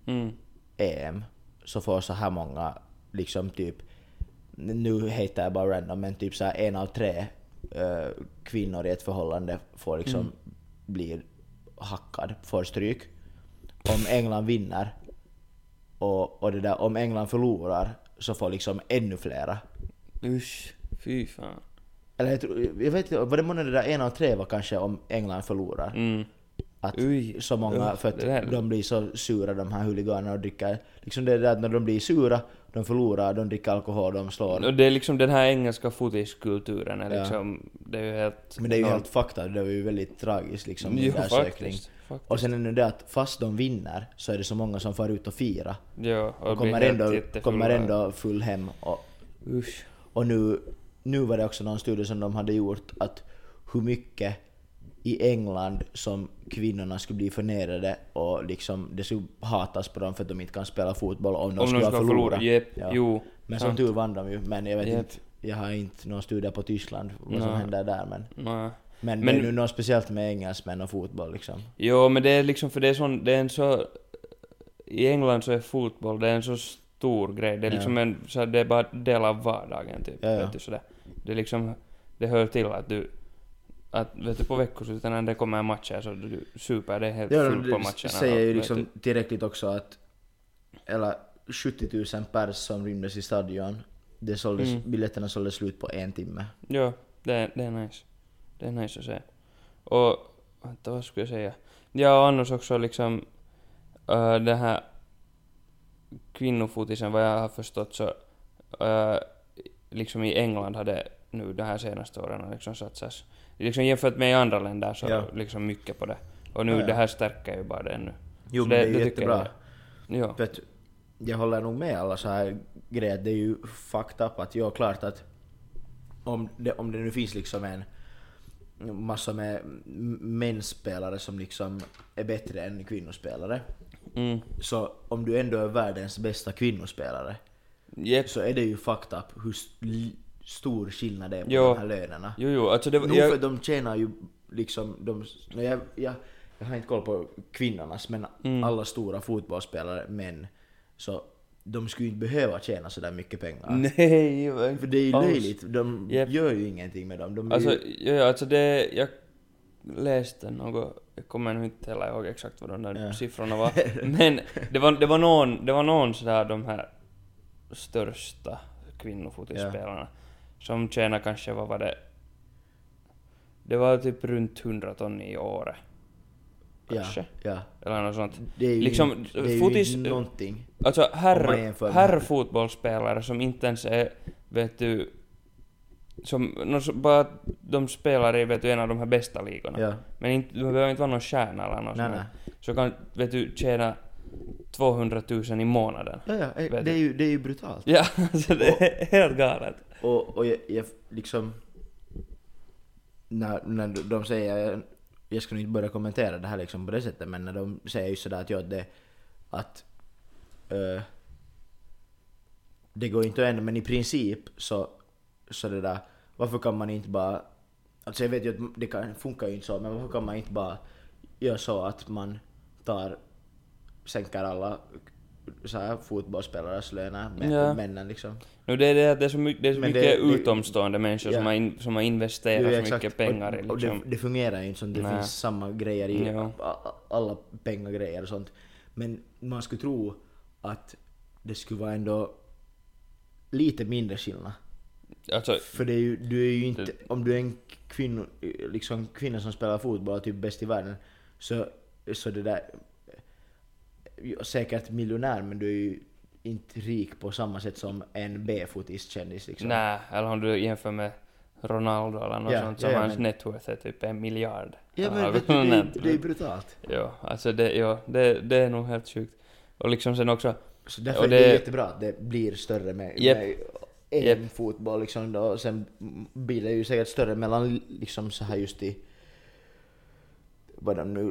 Mm. EM så får så här många liksom typ nu heter jag bara random men typ så här en av tre eh, kvinnor i ett förhållande får liksom Mm. blir hackad, får stryk. Om England vinner och, och det där, om England förlorar så får liksom ännu flera. Usch, fy fan. Eller jag, tror, jag vet inte, var det månne det där en av tre var kanske om England förlorar? Mm. Att Ui, så många, för att de blir så sura de här huliganerna och dricker, liksom det där att när de blir sura, de förlorar, de dricker alkohol, de slår. Och det är liksom den här engelska fotiskulturen är Ja. liksom, det är ju helt... Men det är ju enormt. helt fakta, det var ju väldigt tragiskt liksom Jo, där faktiskt. faktiskt. Och sen är det det att fast de vinner så är det så många som far ut och firar. Ja, och, Och kommer ändå, kommer ändå full hem. Och, Usch. och nu, nu var det också någon studie som de hade gjort att hur mycket i England som kvinnorna skulle bli förnedrade och liksom det skulle hatas på dem för att de inte kan spela fotboll om de Om skulle de ha ska förlorat. Ja. jo. Men som sant. tur vann de ju, men jag vet Jep. inte, jag har inte någon studie på Tyskland vad som händer där men, Nej. men, Men- det är nu något speciellt med engelsmän och fotboll liksom. Jo, men det är liksom för det är sån, det är en så... I England så är fotboll, det är en så stor grej. Det är Ja. liksom en, så det är bara del av vardagen typ. Ja, ja. Vet du, sådär. Det är liksom, det hör till att du, att vet du på veckosluten när det kommer matcher så du super det är helt Ja, fullt på det matcherna. säger ju liksom tillräckligt också att eller 70 000 pers som rymdes i stadion, det såldes, Mm. biljetterna såldes slut på en timme. Ja, det, det är nice. Det är nice att se. Och, vänta vad skulle jag säga? Ja, och annars också liksom, uh, den här kvinnofotisen, vad jag har förstått så, uh, liksom i England hade nu de här senaste åren liksom satsats, liksom jämfört med i andra länder så Ja. liksom mycket på det. Och nu Ja, ja. det här stärker ju bara det ännu. Jo Så men det, är ju jättebra. Jag, ja. Att jag håller nog med alla så här grejer, det är ju fucked up att ja, klart att om det, om det nu finns liksom en massa med m- mänsspelare som liksom är bättre än kvinnospelare, Mm. så om du ändå är världens bästa kvinnospelare Jep. så är det ju fucked up hur stor skillnad det är på Jo. de här lönerna. Jo, jo, alltså det. Nog för Jag, de tjänar ju liksom, de, jag, jag, jag har inte koll på kvinnornas men Mm. alla stora fotbollsspelare, män, så de skulle ju inte behöva tjäna sådär mycket pengar. nej, För det är ju löjligt, de Japp. gör ju ingenting med dem. De Alltså, ju, ja, ja, alltså det, jag läste något, jag kommer nu inte heller ihåg exakt vad de där Ja. siffrorna var, men det var, det var någon, det var någon sådär de här största kvinnofotbollsspelarna som tjänar kanske, vad var det, det var typ runt 100 ton i året. ja, Kanske. ja. Eller något sånt. Det är ju, Liksom, det är fotis- ju någonting. Alltså herr, jämför med- herrfotbollsspelare som inte ens är, vet du, som, så bara de spelar i vet du, en av de här bästa ligorna. Ja. Men inte, du behöver inte vara någon stjärna eller något Nej, nej. Så kan, vet du, tjäna 200 000 i månaden. Ja, ja, eh, det är ju, det är ju brutalt. Ja, alltså det är helt galet. Och, och jag, jag liksom... När, när de säger, jag ska nog inte börja kommentera det här liksom på det sättet, men när de säger just sådär att, ja, det, att uh, det går inte att ändra, men i princip så, så det där, varför kan man inte bara, alltså jag vet ju att det kan, funkar ju inte så, men varför kan man inte bara göra så att man tar, sänker alla så här fotbollsspelares löner, med, Ja. männen liksom. Nu det är det det är så mycket, det är så Men mycket det- det- utomstående människor ja. som, har in, som har investerat Jo, så exakt. mycket pengar i och, och liksom. det, det fungerar ju inte som det Nej. finns samma grejer i Ja. alla pengagrejer och sånt. Men man skulle tro att det skulle vara ändå lite mindre skillnad. Alltså, För det är ju, du är ju inte, om du är en kvinno, liksom kvinna som spelar fotboll, typ bäst i världen, så, så det där, säkert miljonär men du är ju inte rik på samma sätt som en B-fotiskändis liksom. nej, eller om du jämför med Ronaldo eller något Ja, sånt som ja, hans men- net worth är typ en miljard. Ja men vet du, det, är, det är brutalt. Ja, alltså det, ja, det, det är nog helt sjukt. Och liksom sen också, Så därför Och är det det- jättebra att det blir större med, Japp. med Japp. EM-fotboll liksom då, och sen blir det ju säkert större mellan liksom så här just i vad de nu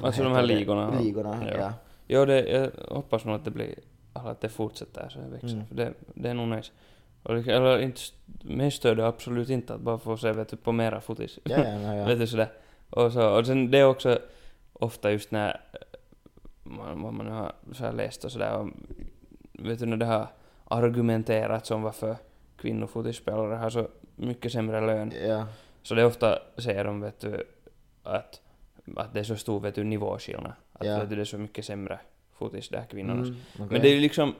vad Alltså de här det? ligorna. Ligorna, Ja. ja. Ja det, jag hoppas nog att det blir, att det fortsätter så det växer. Mm. För det, det är nog nice. Och eller inte, mig stör det absolut inte att bara få se vet du, på mera fotis. Ja, ja, ja, ja. vet du sådär. Och, så, och sen det är också ofta just när eh, man, vad man nu har så här läst och sådär vet du när det har argumenterats om varför kvinnofotispelare har så mycket sämre lön. ja. Så det är ofta säger de vet du att, att det är så stor vet du, nivåskillnad. Att Ja. vet du, det är så mycket sämre fotis där, kvinnornas. Mm, okej. Men det är ju liksom...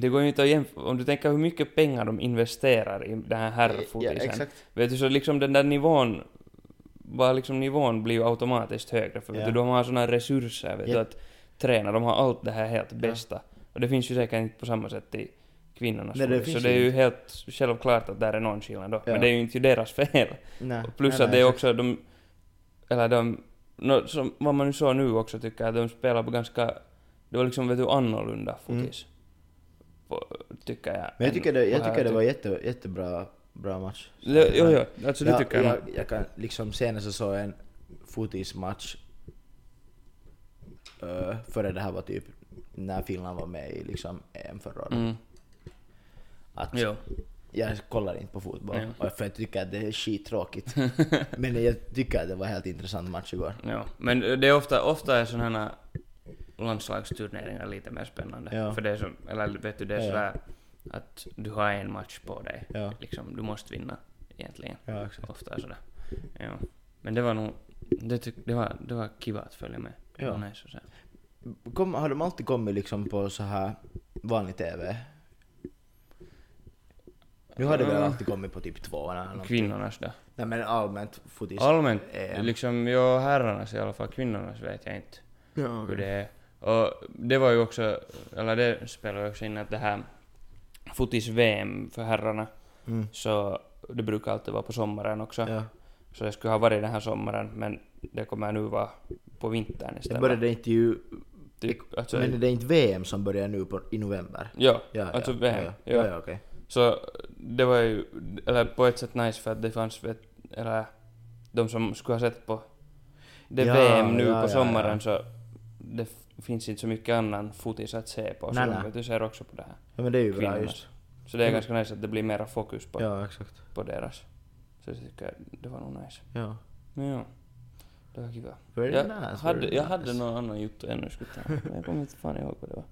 Det går ju inte att jämföra, om du tänker hur mycket pengar de investerar i den här Ja, herrfotisen. exakt. Vet du, så liksom den där nivån, bara liksom nivån blir ju automatiskt högre för vet Ja. du, de har såna resurser vet Ja. du, att träna, de har allt det här helt bästa. Och det finns ju säkert inte på samma sätt i kvinnornas Nej, det så det är ju ju helt självklart att där är någon skillnad då. Ja. Men det är ju inte deras fel. Nej, Plus nej, att det är också de, eller de, no, som, vad man nu såg nu också tycker jag, de spelar på ganska, det var liksom vet du annorlunda fotis. På, tycker jag. Mm. Men jag tycker det, jag tycker det tyck- var jätte, jättebra bra match. Det, jo, jo, alltså det jag, tycker jag. jag, jag kan liksom senast så såg jag en fotismatch uh, före det här var typ när Finland var med i liksom EM förra året. Mm. Att Jo. Jag kollar inte på fotboll Ja. för jag tycker att det är skittråkigt. Men jag tycker att det var en helt intressant match igår. Ja, men det är ofta, ofta är sådana landslagsturneringar lite mer spännande. Ja. För det är som, eller vet du, det är sådär att du har en match på dig. Ja. Liksom, du måste vinna egentligen. Ja, exakt. Ofta är sådär. Ja. Men det var nog, det, tyck, det, var, det var kiva att följa med. Ja. se. Kom, har de alltid kommit liksom på så här vanlig TV? Nu har det väl Ja. alltid kommit på typ två eller någonting. Kvinnornas då. Nej men allmänt fotis. Allmänt, EM. liksom, jo herrarnas i alla fall, kvinnornas vet jag inte Ja, hur det är. Och det var ju också, eller det spelar ju också in att det här fotis-VM för herrarna, Mm. så det brukar alltid vara på sommaren också. Ja. Så det skulle ha varit den här sommaren, men det kommer nu vara på vintern Det istället. började inte ju... Typ, alltså, Men det är inte VM som börjar nu på, i november? ja, Ja, alltså ja, VM. Ja, Ja, ja, ja okej. Så det var ju, eller på ett sätt nice för att det fanns, vet, eller de som skulle ha sett på det Ja, VM nu ja, på sommaren ja. så det finns inte så mycket annan fotis att se på. Så de, nej. vet du ser också på det här. Ja men det är ju bra just. Så det är Mm. ganska nice att det blir mera fokus på, Ja, exakt. på deras. Så jag tycker det var nog nice. Ja. Men ja, det var kiva. Very Jag nice, hade, jag hade nice. någon annan jotto ännu skulle ta. Men jag kommer inte fan ihåg vad det var.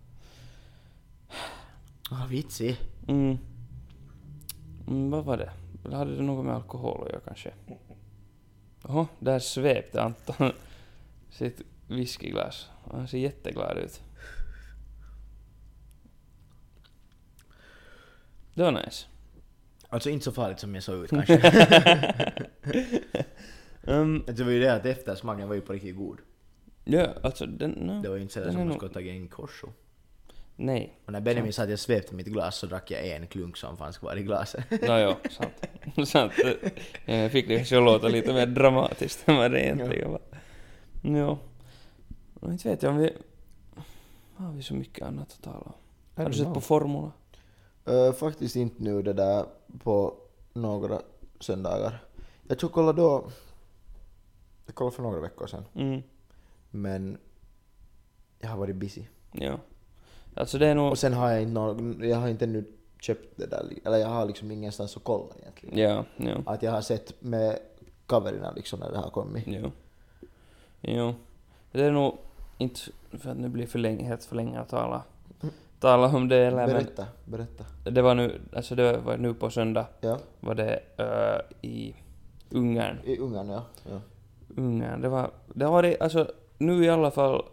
Ah, vitsig. Mm. Mm, vad var det? Eller hade det något med alkohol att göra kanske? Jaha, där svepte Anton sitt whiskyglas. Han ser jätteglad ut. Det var nice. Alltså inte så farligt som jag såg ut kanske. Um, det var ju det att eftersmaken var ju på riktigt god. ja, alltså den... No, Det var ju inte sådär som är man skulle ha tagit en korso. Nej. Och när Benjamin sa att jag svepte mitt glas så drack jag en klunk som fanns kvar i glaset. Nå jo, sant. sant. Jag fick det kanske att låta lite mer dramatiskt än vad det egentligen var. Jo. Och inte vet jag om vi... Har vi så mycket annat att tala om? Har du sett på Formula? Uh, faktiskt inte nu det där på några söndagar. Jag tror kolla då... Jag kollade för några veckor sedan. Mm. Men jag har varit busy. Ja. Alltså det är nog... Och sen har jag inte någon, jag har inte ännu köpt det där, eller jag har liksom ingenstans att kolla egentligen. Ja, ja. Att jag har sett med coverna liksom när det har kommit. Jo. Jo. Det är nog inte för att nu blir för länge, helt för länge att tala, tala om det eller men Berätta, berätta. det var nu, alltså det var nu på söndag Ja, var det äh, i Ungern. i Ungern ja. ja. Ungern, det var, det har varit, alltså nu i alla fall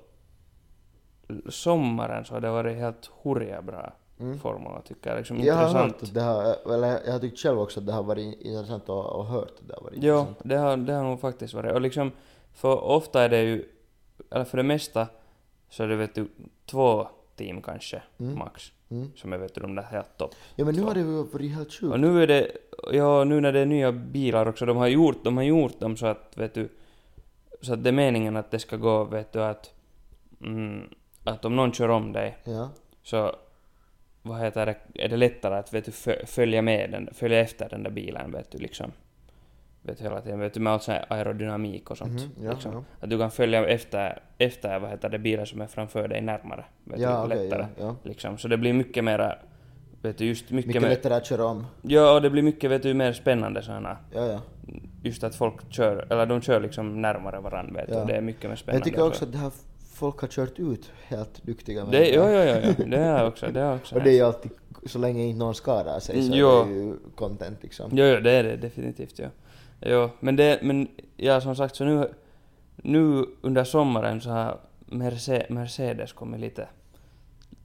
sommaren så har det varit helt hurja bra Mm. formula tycker jag, liksom Jag har intressant. hört att det har, eller jag har tyckt själv också att det har varit intressant och, och hört att det har varit Jo, intressant. det har, det har nog faktiskt varit. Och liksom, för ofta är det ju, eller för det mesta, så är det vet du två team kanske, Mm. max, Mm. som är vet du de där helt topp. Ja men nu Så. har det ju varit helt sjukt. Och nu är det, ja nu när det är nya bilar också, de har gjort, de har gjort dem så att vet du, så att det är meningen att det ska gå, vet du, att, mm, att om någon kör om dig, Ja. så vad heter det, är det lättare att vet du, fö- följa med den, följa efter den där bilen, vet du, liksom. Vet du, hela tiden, vet du, med allt sån här aerodynamik och sånt. Mhm, ja, liksom. ja. Att du kan följa efter, efter vad heter det, bilar som är framför dig närmare. Vet Ja, du, okej, lättare. Liksom. Så det blir mycket mera, vet du, just mycket, Mycket mer, lättare att köra om. Ja, och det blir mycket, vet du, mer spännande sådana, Ja, ja. just att folk kör, eller de kör liksom närmare varandra, vet du, det är mycket mer spännande. jag tycker så. också att det här folk har kört ut helt duktiga det, jo, jo, jo, jo, det är också, det är också Och det är ju alltid, så länge inte någon skadar sig så Jo. är det ju content liksom. Jo, jo, det är det definitivt, ja. Jo, men det, men ja, som sagt, så nu, nu under sommaren så har Merce- Mercedes kommit lite,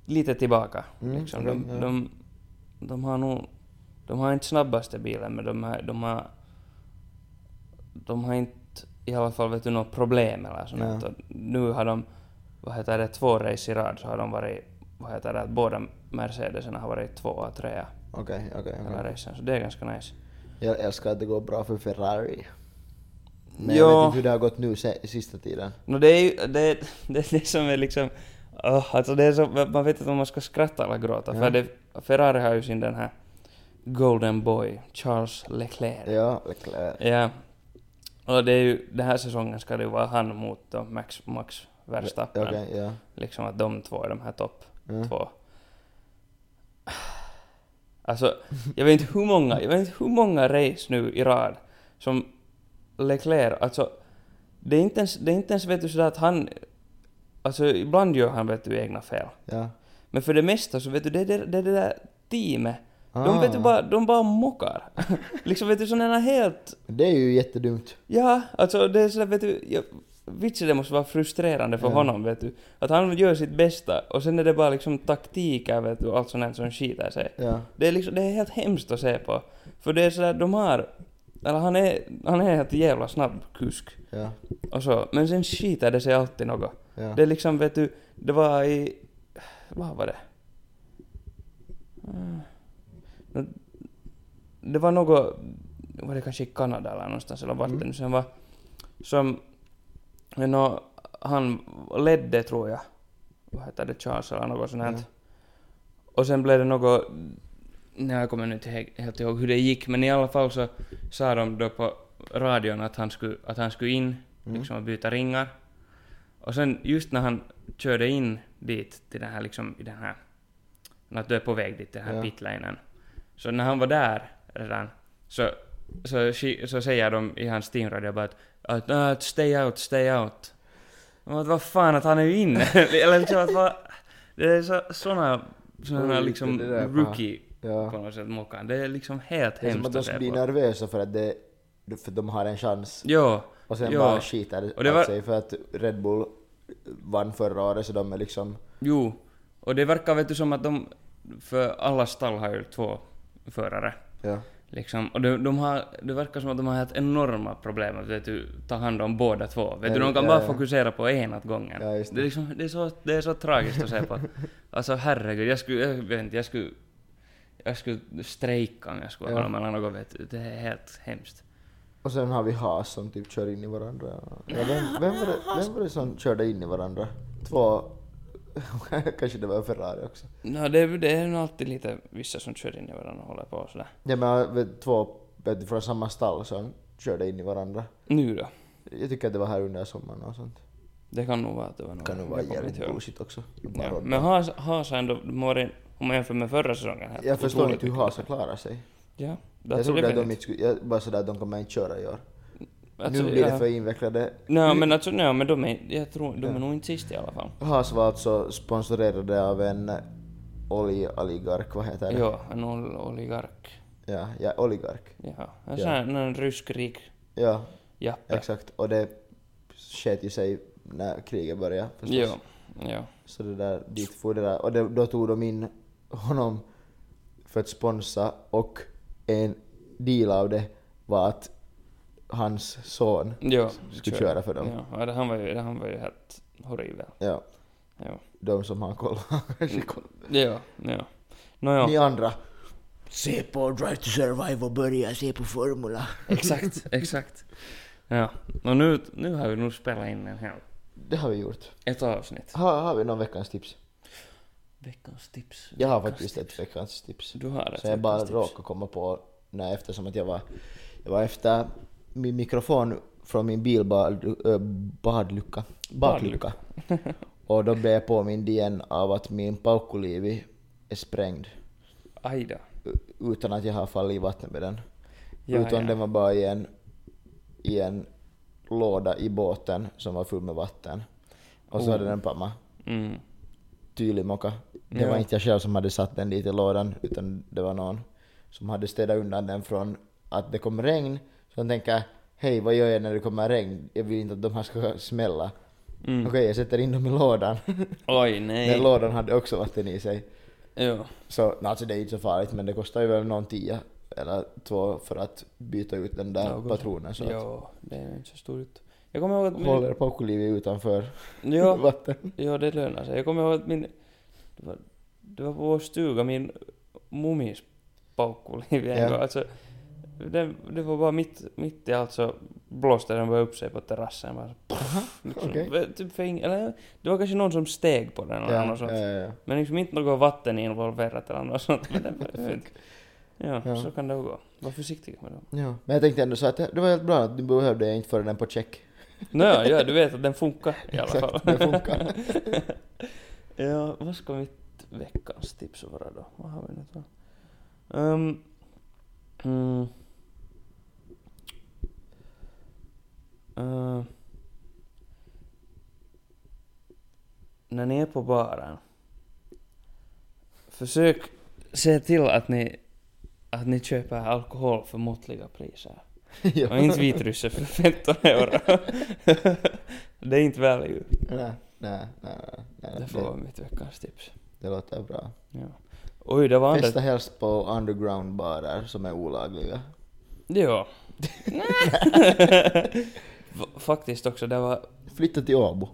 lite tillbaka. Mm, liksom. de, ja. de, de har nog, de har inte snabbaste bilen men de, har, de har, de har inte i alla fall vet du något problem eller sånt. Ja. Nu har de, vad heter det, två race i rad så har de varit, vad heter det, att båda Mercedesarna har varit tvåa och trea Okej, okej. okej. alla racen, så det är ganska nice. Jag älskar att det går bra för Ferrari. Men Jo. jag vet inte hur det har gått nu sista tiden. No det är ju det, det, är det som är liksom... Oh, alltså det är så, man vet inte om man ska skratta eller gråta. Ja. För det, Ferrari har ju sin den här Golden Boy, Charles Leclerc. Ja, Leclerc. Ja. Och det är ju, den här säsongen ska det ju vara han mot då Max, Max Verstappen. Okej, ja. Liksom att de två är de här topp Mm. två. Alltså, jag vet inte hur många, jag vet inte hur många race nu i rad som Leclerc, alltså det är inte ens, det är inte ens vet du sådär att han, alltså ibland gör han vet du egna fel. Ja. Men för det mesta så vet du, det är det, det, det där teamet, de Ah. vet du bara, de bara mockar. liksom vet du sådana helt, Det är ju jättedumt. ja, alltså det är sådär vet du, jag, vitsen det måste vara frustrerande för Ja. honom vet du. Att han gör sitt bästa och sen är det bara liksom taktiker vet du, och allt sånt här som skiter sig. Ja. Det är liksom, det är helt hemskt att se på. För det är sådär, de har, eller han är, han är ett jävla snabb kusk. Ja. Och så, men sen skiter det sig alltid något. Ja. Det är liksom, vet du, det var i, vad var det? Nå, Det var något, var det kanske i Kanada eller någonstans eller vart det Mm. nu sen var, som, nå, han ledde tror jag, vad heter det, Charles eller något sånt här. Ja. Och sen blev det något, nej jag kommer nu inte he- helt ihåg hur det gick, men i alla fall så sa de då på radion att han skulle, att han skulle in Mm. liksom och byta ringar. Och sen just när han körde in dit, till den här liksom, i den här, när du är på väg dit, den här Ja. pitlanen. Så när han var där redan, så, så, ski- så säger de i hans teamradio bara att, att, "Nej, att stay out, stay out. Att vad fan att han är ju inne. Eller liksom att vad, det är så, såna, såna Oj, liksom det där rookie Ja. på något sätt mockan. Det är liksom helt Det är som att hemskt de se bli nervösa för att det, för de har en chans. Jo, Och sen Ja. bara skiter Och det var- sig för att Red Bull vann förra året så de är liksom... Jo, och det verkar vet du som att de, för alla stall har ju två förare. Ja. Liksom, och de, de har, det verkar som att de har helt enorma problem att vet du, ta hand om båda två. Vet Ja, du, de kan ja, bara ja. fokusera på en åt gången. Det. det. är liksom, det, är så, det är så tragiskt att se på. Alltså herregud, jag skulle, jag vet inte, jag skulle, jag skulle strejka om jag skulle Ja. ha dem eller något vet du. Det är helt hemskt. Och sen har vi Haas som typ kör in i varandra. Ja, vem, vem, var det, vem var det som körde in i varandra? Två... Kanske det var Ferrari också. No, det, det är nog alltid lite vissa som kör in i varandra och håller på och sådär. Ja men två från samma stall som körde in i varandra. Nu då? Jag tycker att det var här under sommaren och sånt. Det kan nog vara att det var något. kan nog vara jävligt bullshit också. Ja, men Haas, Haas ändå varit, om man jämför med förra säsongen, helt jag förstår inte hur Haas bättre. klarat sig. Ja, Jag trodde att de inte skulle, jag, bara sådär att de kommer inte köra i år. Alltså, nu blir det ja. för invecklade. Nej men alltså, nej men de är, jag tror, de Ja. är nog inte sist i alla fall. Haas var alltså sponsorerade av en oljeoligark, vad heter det? Jo, en ol- oligark. Ja, ja oligark. Jaha. En Ja. sån här, en rysk rik Ja, jappe. exakt. Och det sket ju sig när kriget började förstås. Jo, jo. Så det där, dit for det där. Och det, då tog de in honom för att sponsra och en deal av det var att hans son Jo. skulle kör. köra för dem. Ja, ja det, han var ju, det, han var ju helt horribel. Ja, Jo. de som har koll kanske koll. Jo, jo. Nåjo. Ni andra, se på Drive to Survive och börja se på Formula. Exakt, exakt. Ja. Och nu, nu har vi nog spelat in en hel, Det har vi gjort. ett avsnitt. Har, har vi någon veckans tips? Veckans tips. Jag har faktiskt tips. ett veckans tips. Du har ett Så jag bara råkade komma på, nej, eftersom att jag var, jag var efter min mikrofon från min bil ö, badlucka, baklucka. och då blev jag påmind igen av att min paukkulivi är sprängd Aj då. utan att jag har fallit i vattnet med den. Ja, utan ja. den var bara i en, i en låda i båten som var full med vatten. Och så Oh. hade den pamma Mm. tydlig mocka. Det Ja. var inte jag själv som hade satt den dit i lådan, utan det var någon som hade städat undan den från att det kom regn. Så han tänker, hej vad gör jag när det kommer regn? Jag vill inte att de här ska smälla. Mm. Okej, jag sätter in dem i lådan. Oj, nej. Den lådan hade också vatten i sig. Jo. Så no, alltså det är inte så farligt men det kostar ju väl någon tia eller två för att byta ut den där Något. patronen så att Jo, det är inte så stort. Jag kommer ihåg att min... håller Paukkulivi utanför Jo, vatten. jo, det lönar sig. Jag kommer ihåg att min... Det var, det var på vår stuga, min mummis paukuliv en Ja. gång. Alltså, det, det var bara mitt, mitt i allt så blåste den bara upp sig på terrassen. Bara, liksom, Okej. typ för ing, eller, det var kanske någon som steg på den eller Ja, något sånt. ja, ja. Men liksom inte något vatten involverat eller något sånt. Men det. Ja, Ja. så kan det gå. Var försiktig med dem. ja. Men jag tänkte ändå så att det, var helt bra att du behövde inte föra den på check. Nåja, ja, du vet att den funkar i alla Exakt, fall. den funkar. ja, vad ska mitt veckans tips vara då? Vad har vi nu? Um, mm, uh, när ni är på baren, försök se till att ni, att ni köper alkohol för måttliga priser. ja. Och inte vitrysse för 15 euro. det är inte value. Nej, nej, nej, nej. Det får vara mitt veckans tips. det låter bra. Ja. Oj, det var. Festa helst på underground-barer som är olagliga. Ja. Faktiskt också, det var... Flytta till Åbo.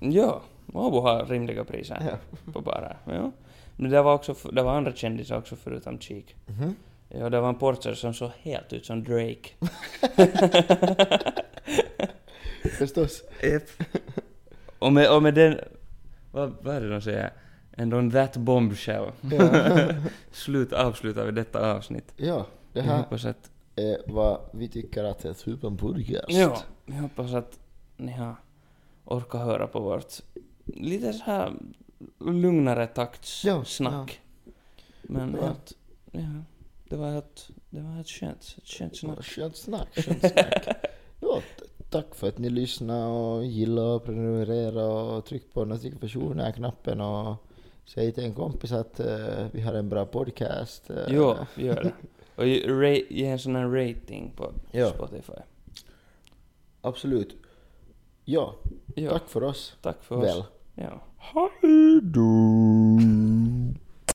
Ja, Åbo har rimliga priser Ja. på barer. Ja. Men det var också, det var andra kändisar också förutom Cheek. Mhm. Ja, det var en porter som såg helt ut som Drake. Förstås. Yep. och, med, och med den... Vad, vad är det de säger? And on that bombshell. Ja. Slut, avslutar vi detta avsnitt. ja, det Jag här hoppas att... är vad vi tycker att är Supen podcast. Ja, jag hoppas att ni har orkat höra på vårt lite så här lugnare takts Ja. Men Bra. helt, ja, det var helt, det var helt skönt, ett skönt snack. Skönt snack, skönt snack. ja, tack för att ni lyssnade och gillade och prenumererade och tryck på notifikationer-knappen och säg till en kompis att eh, vi har en bra podcast. eh, Jo, gör det. Och ge, ge en sån här rating på Ja. Spotify. Absolut. Ja, Ja, tack för oss. tack för Väl. oss. Ja. Hej då!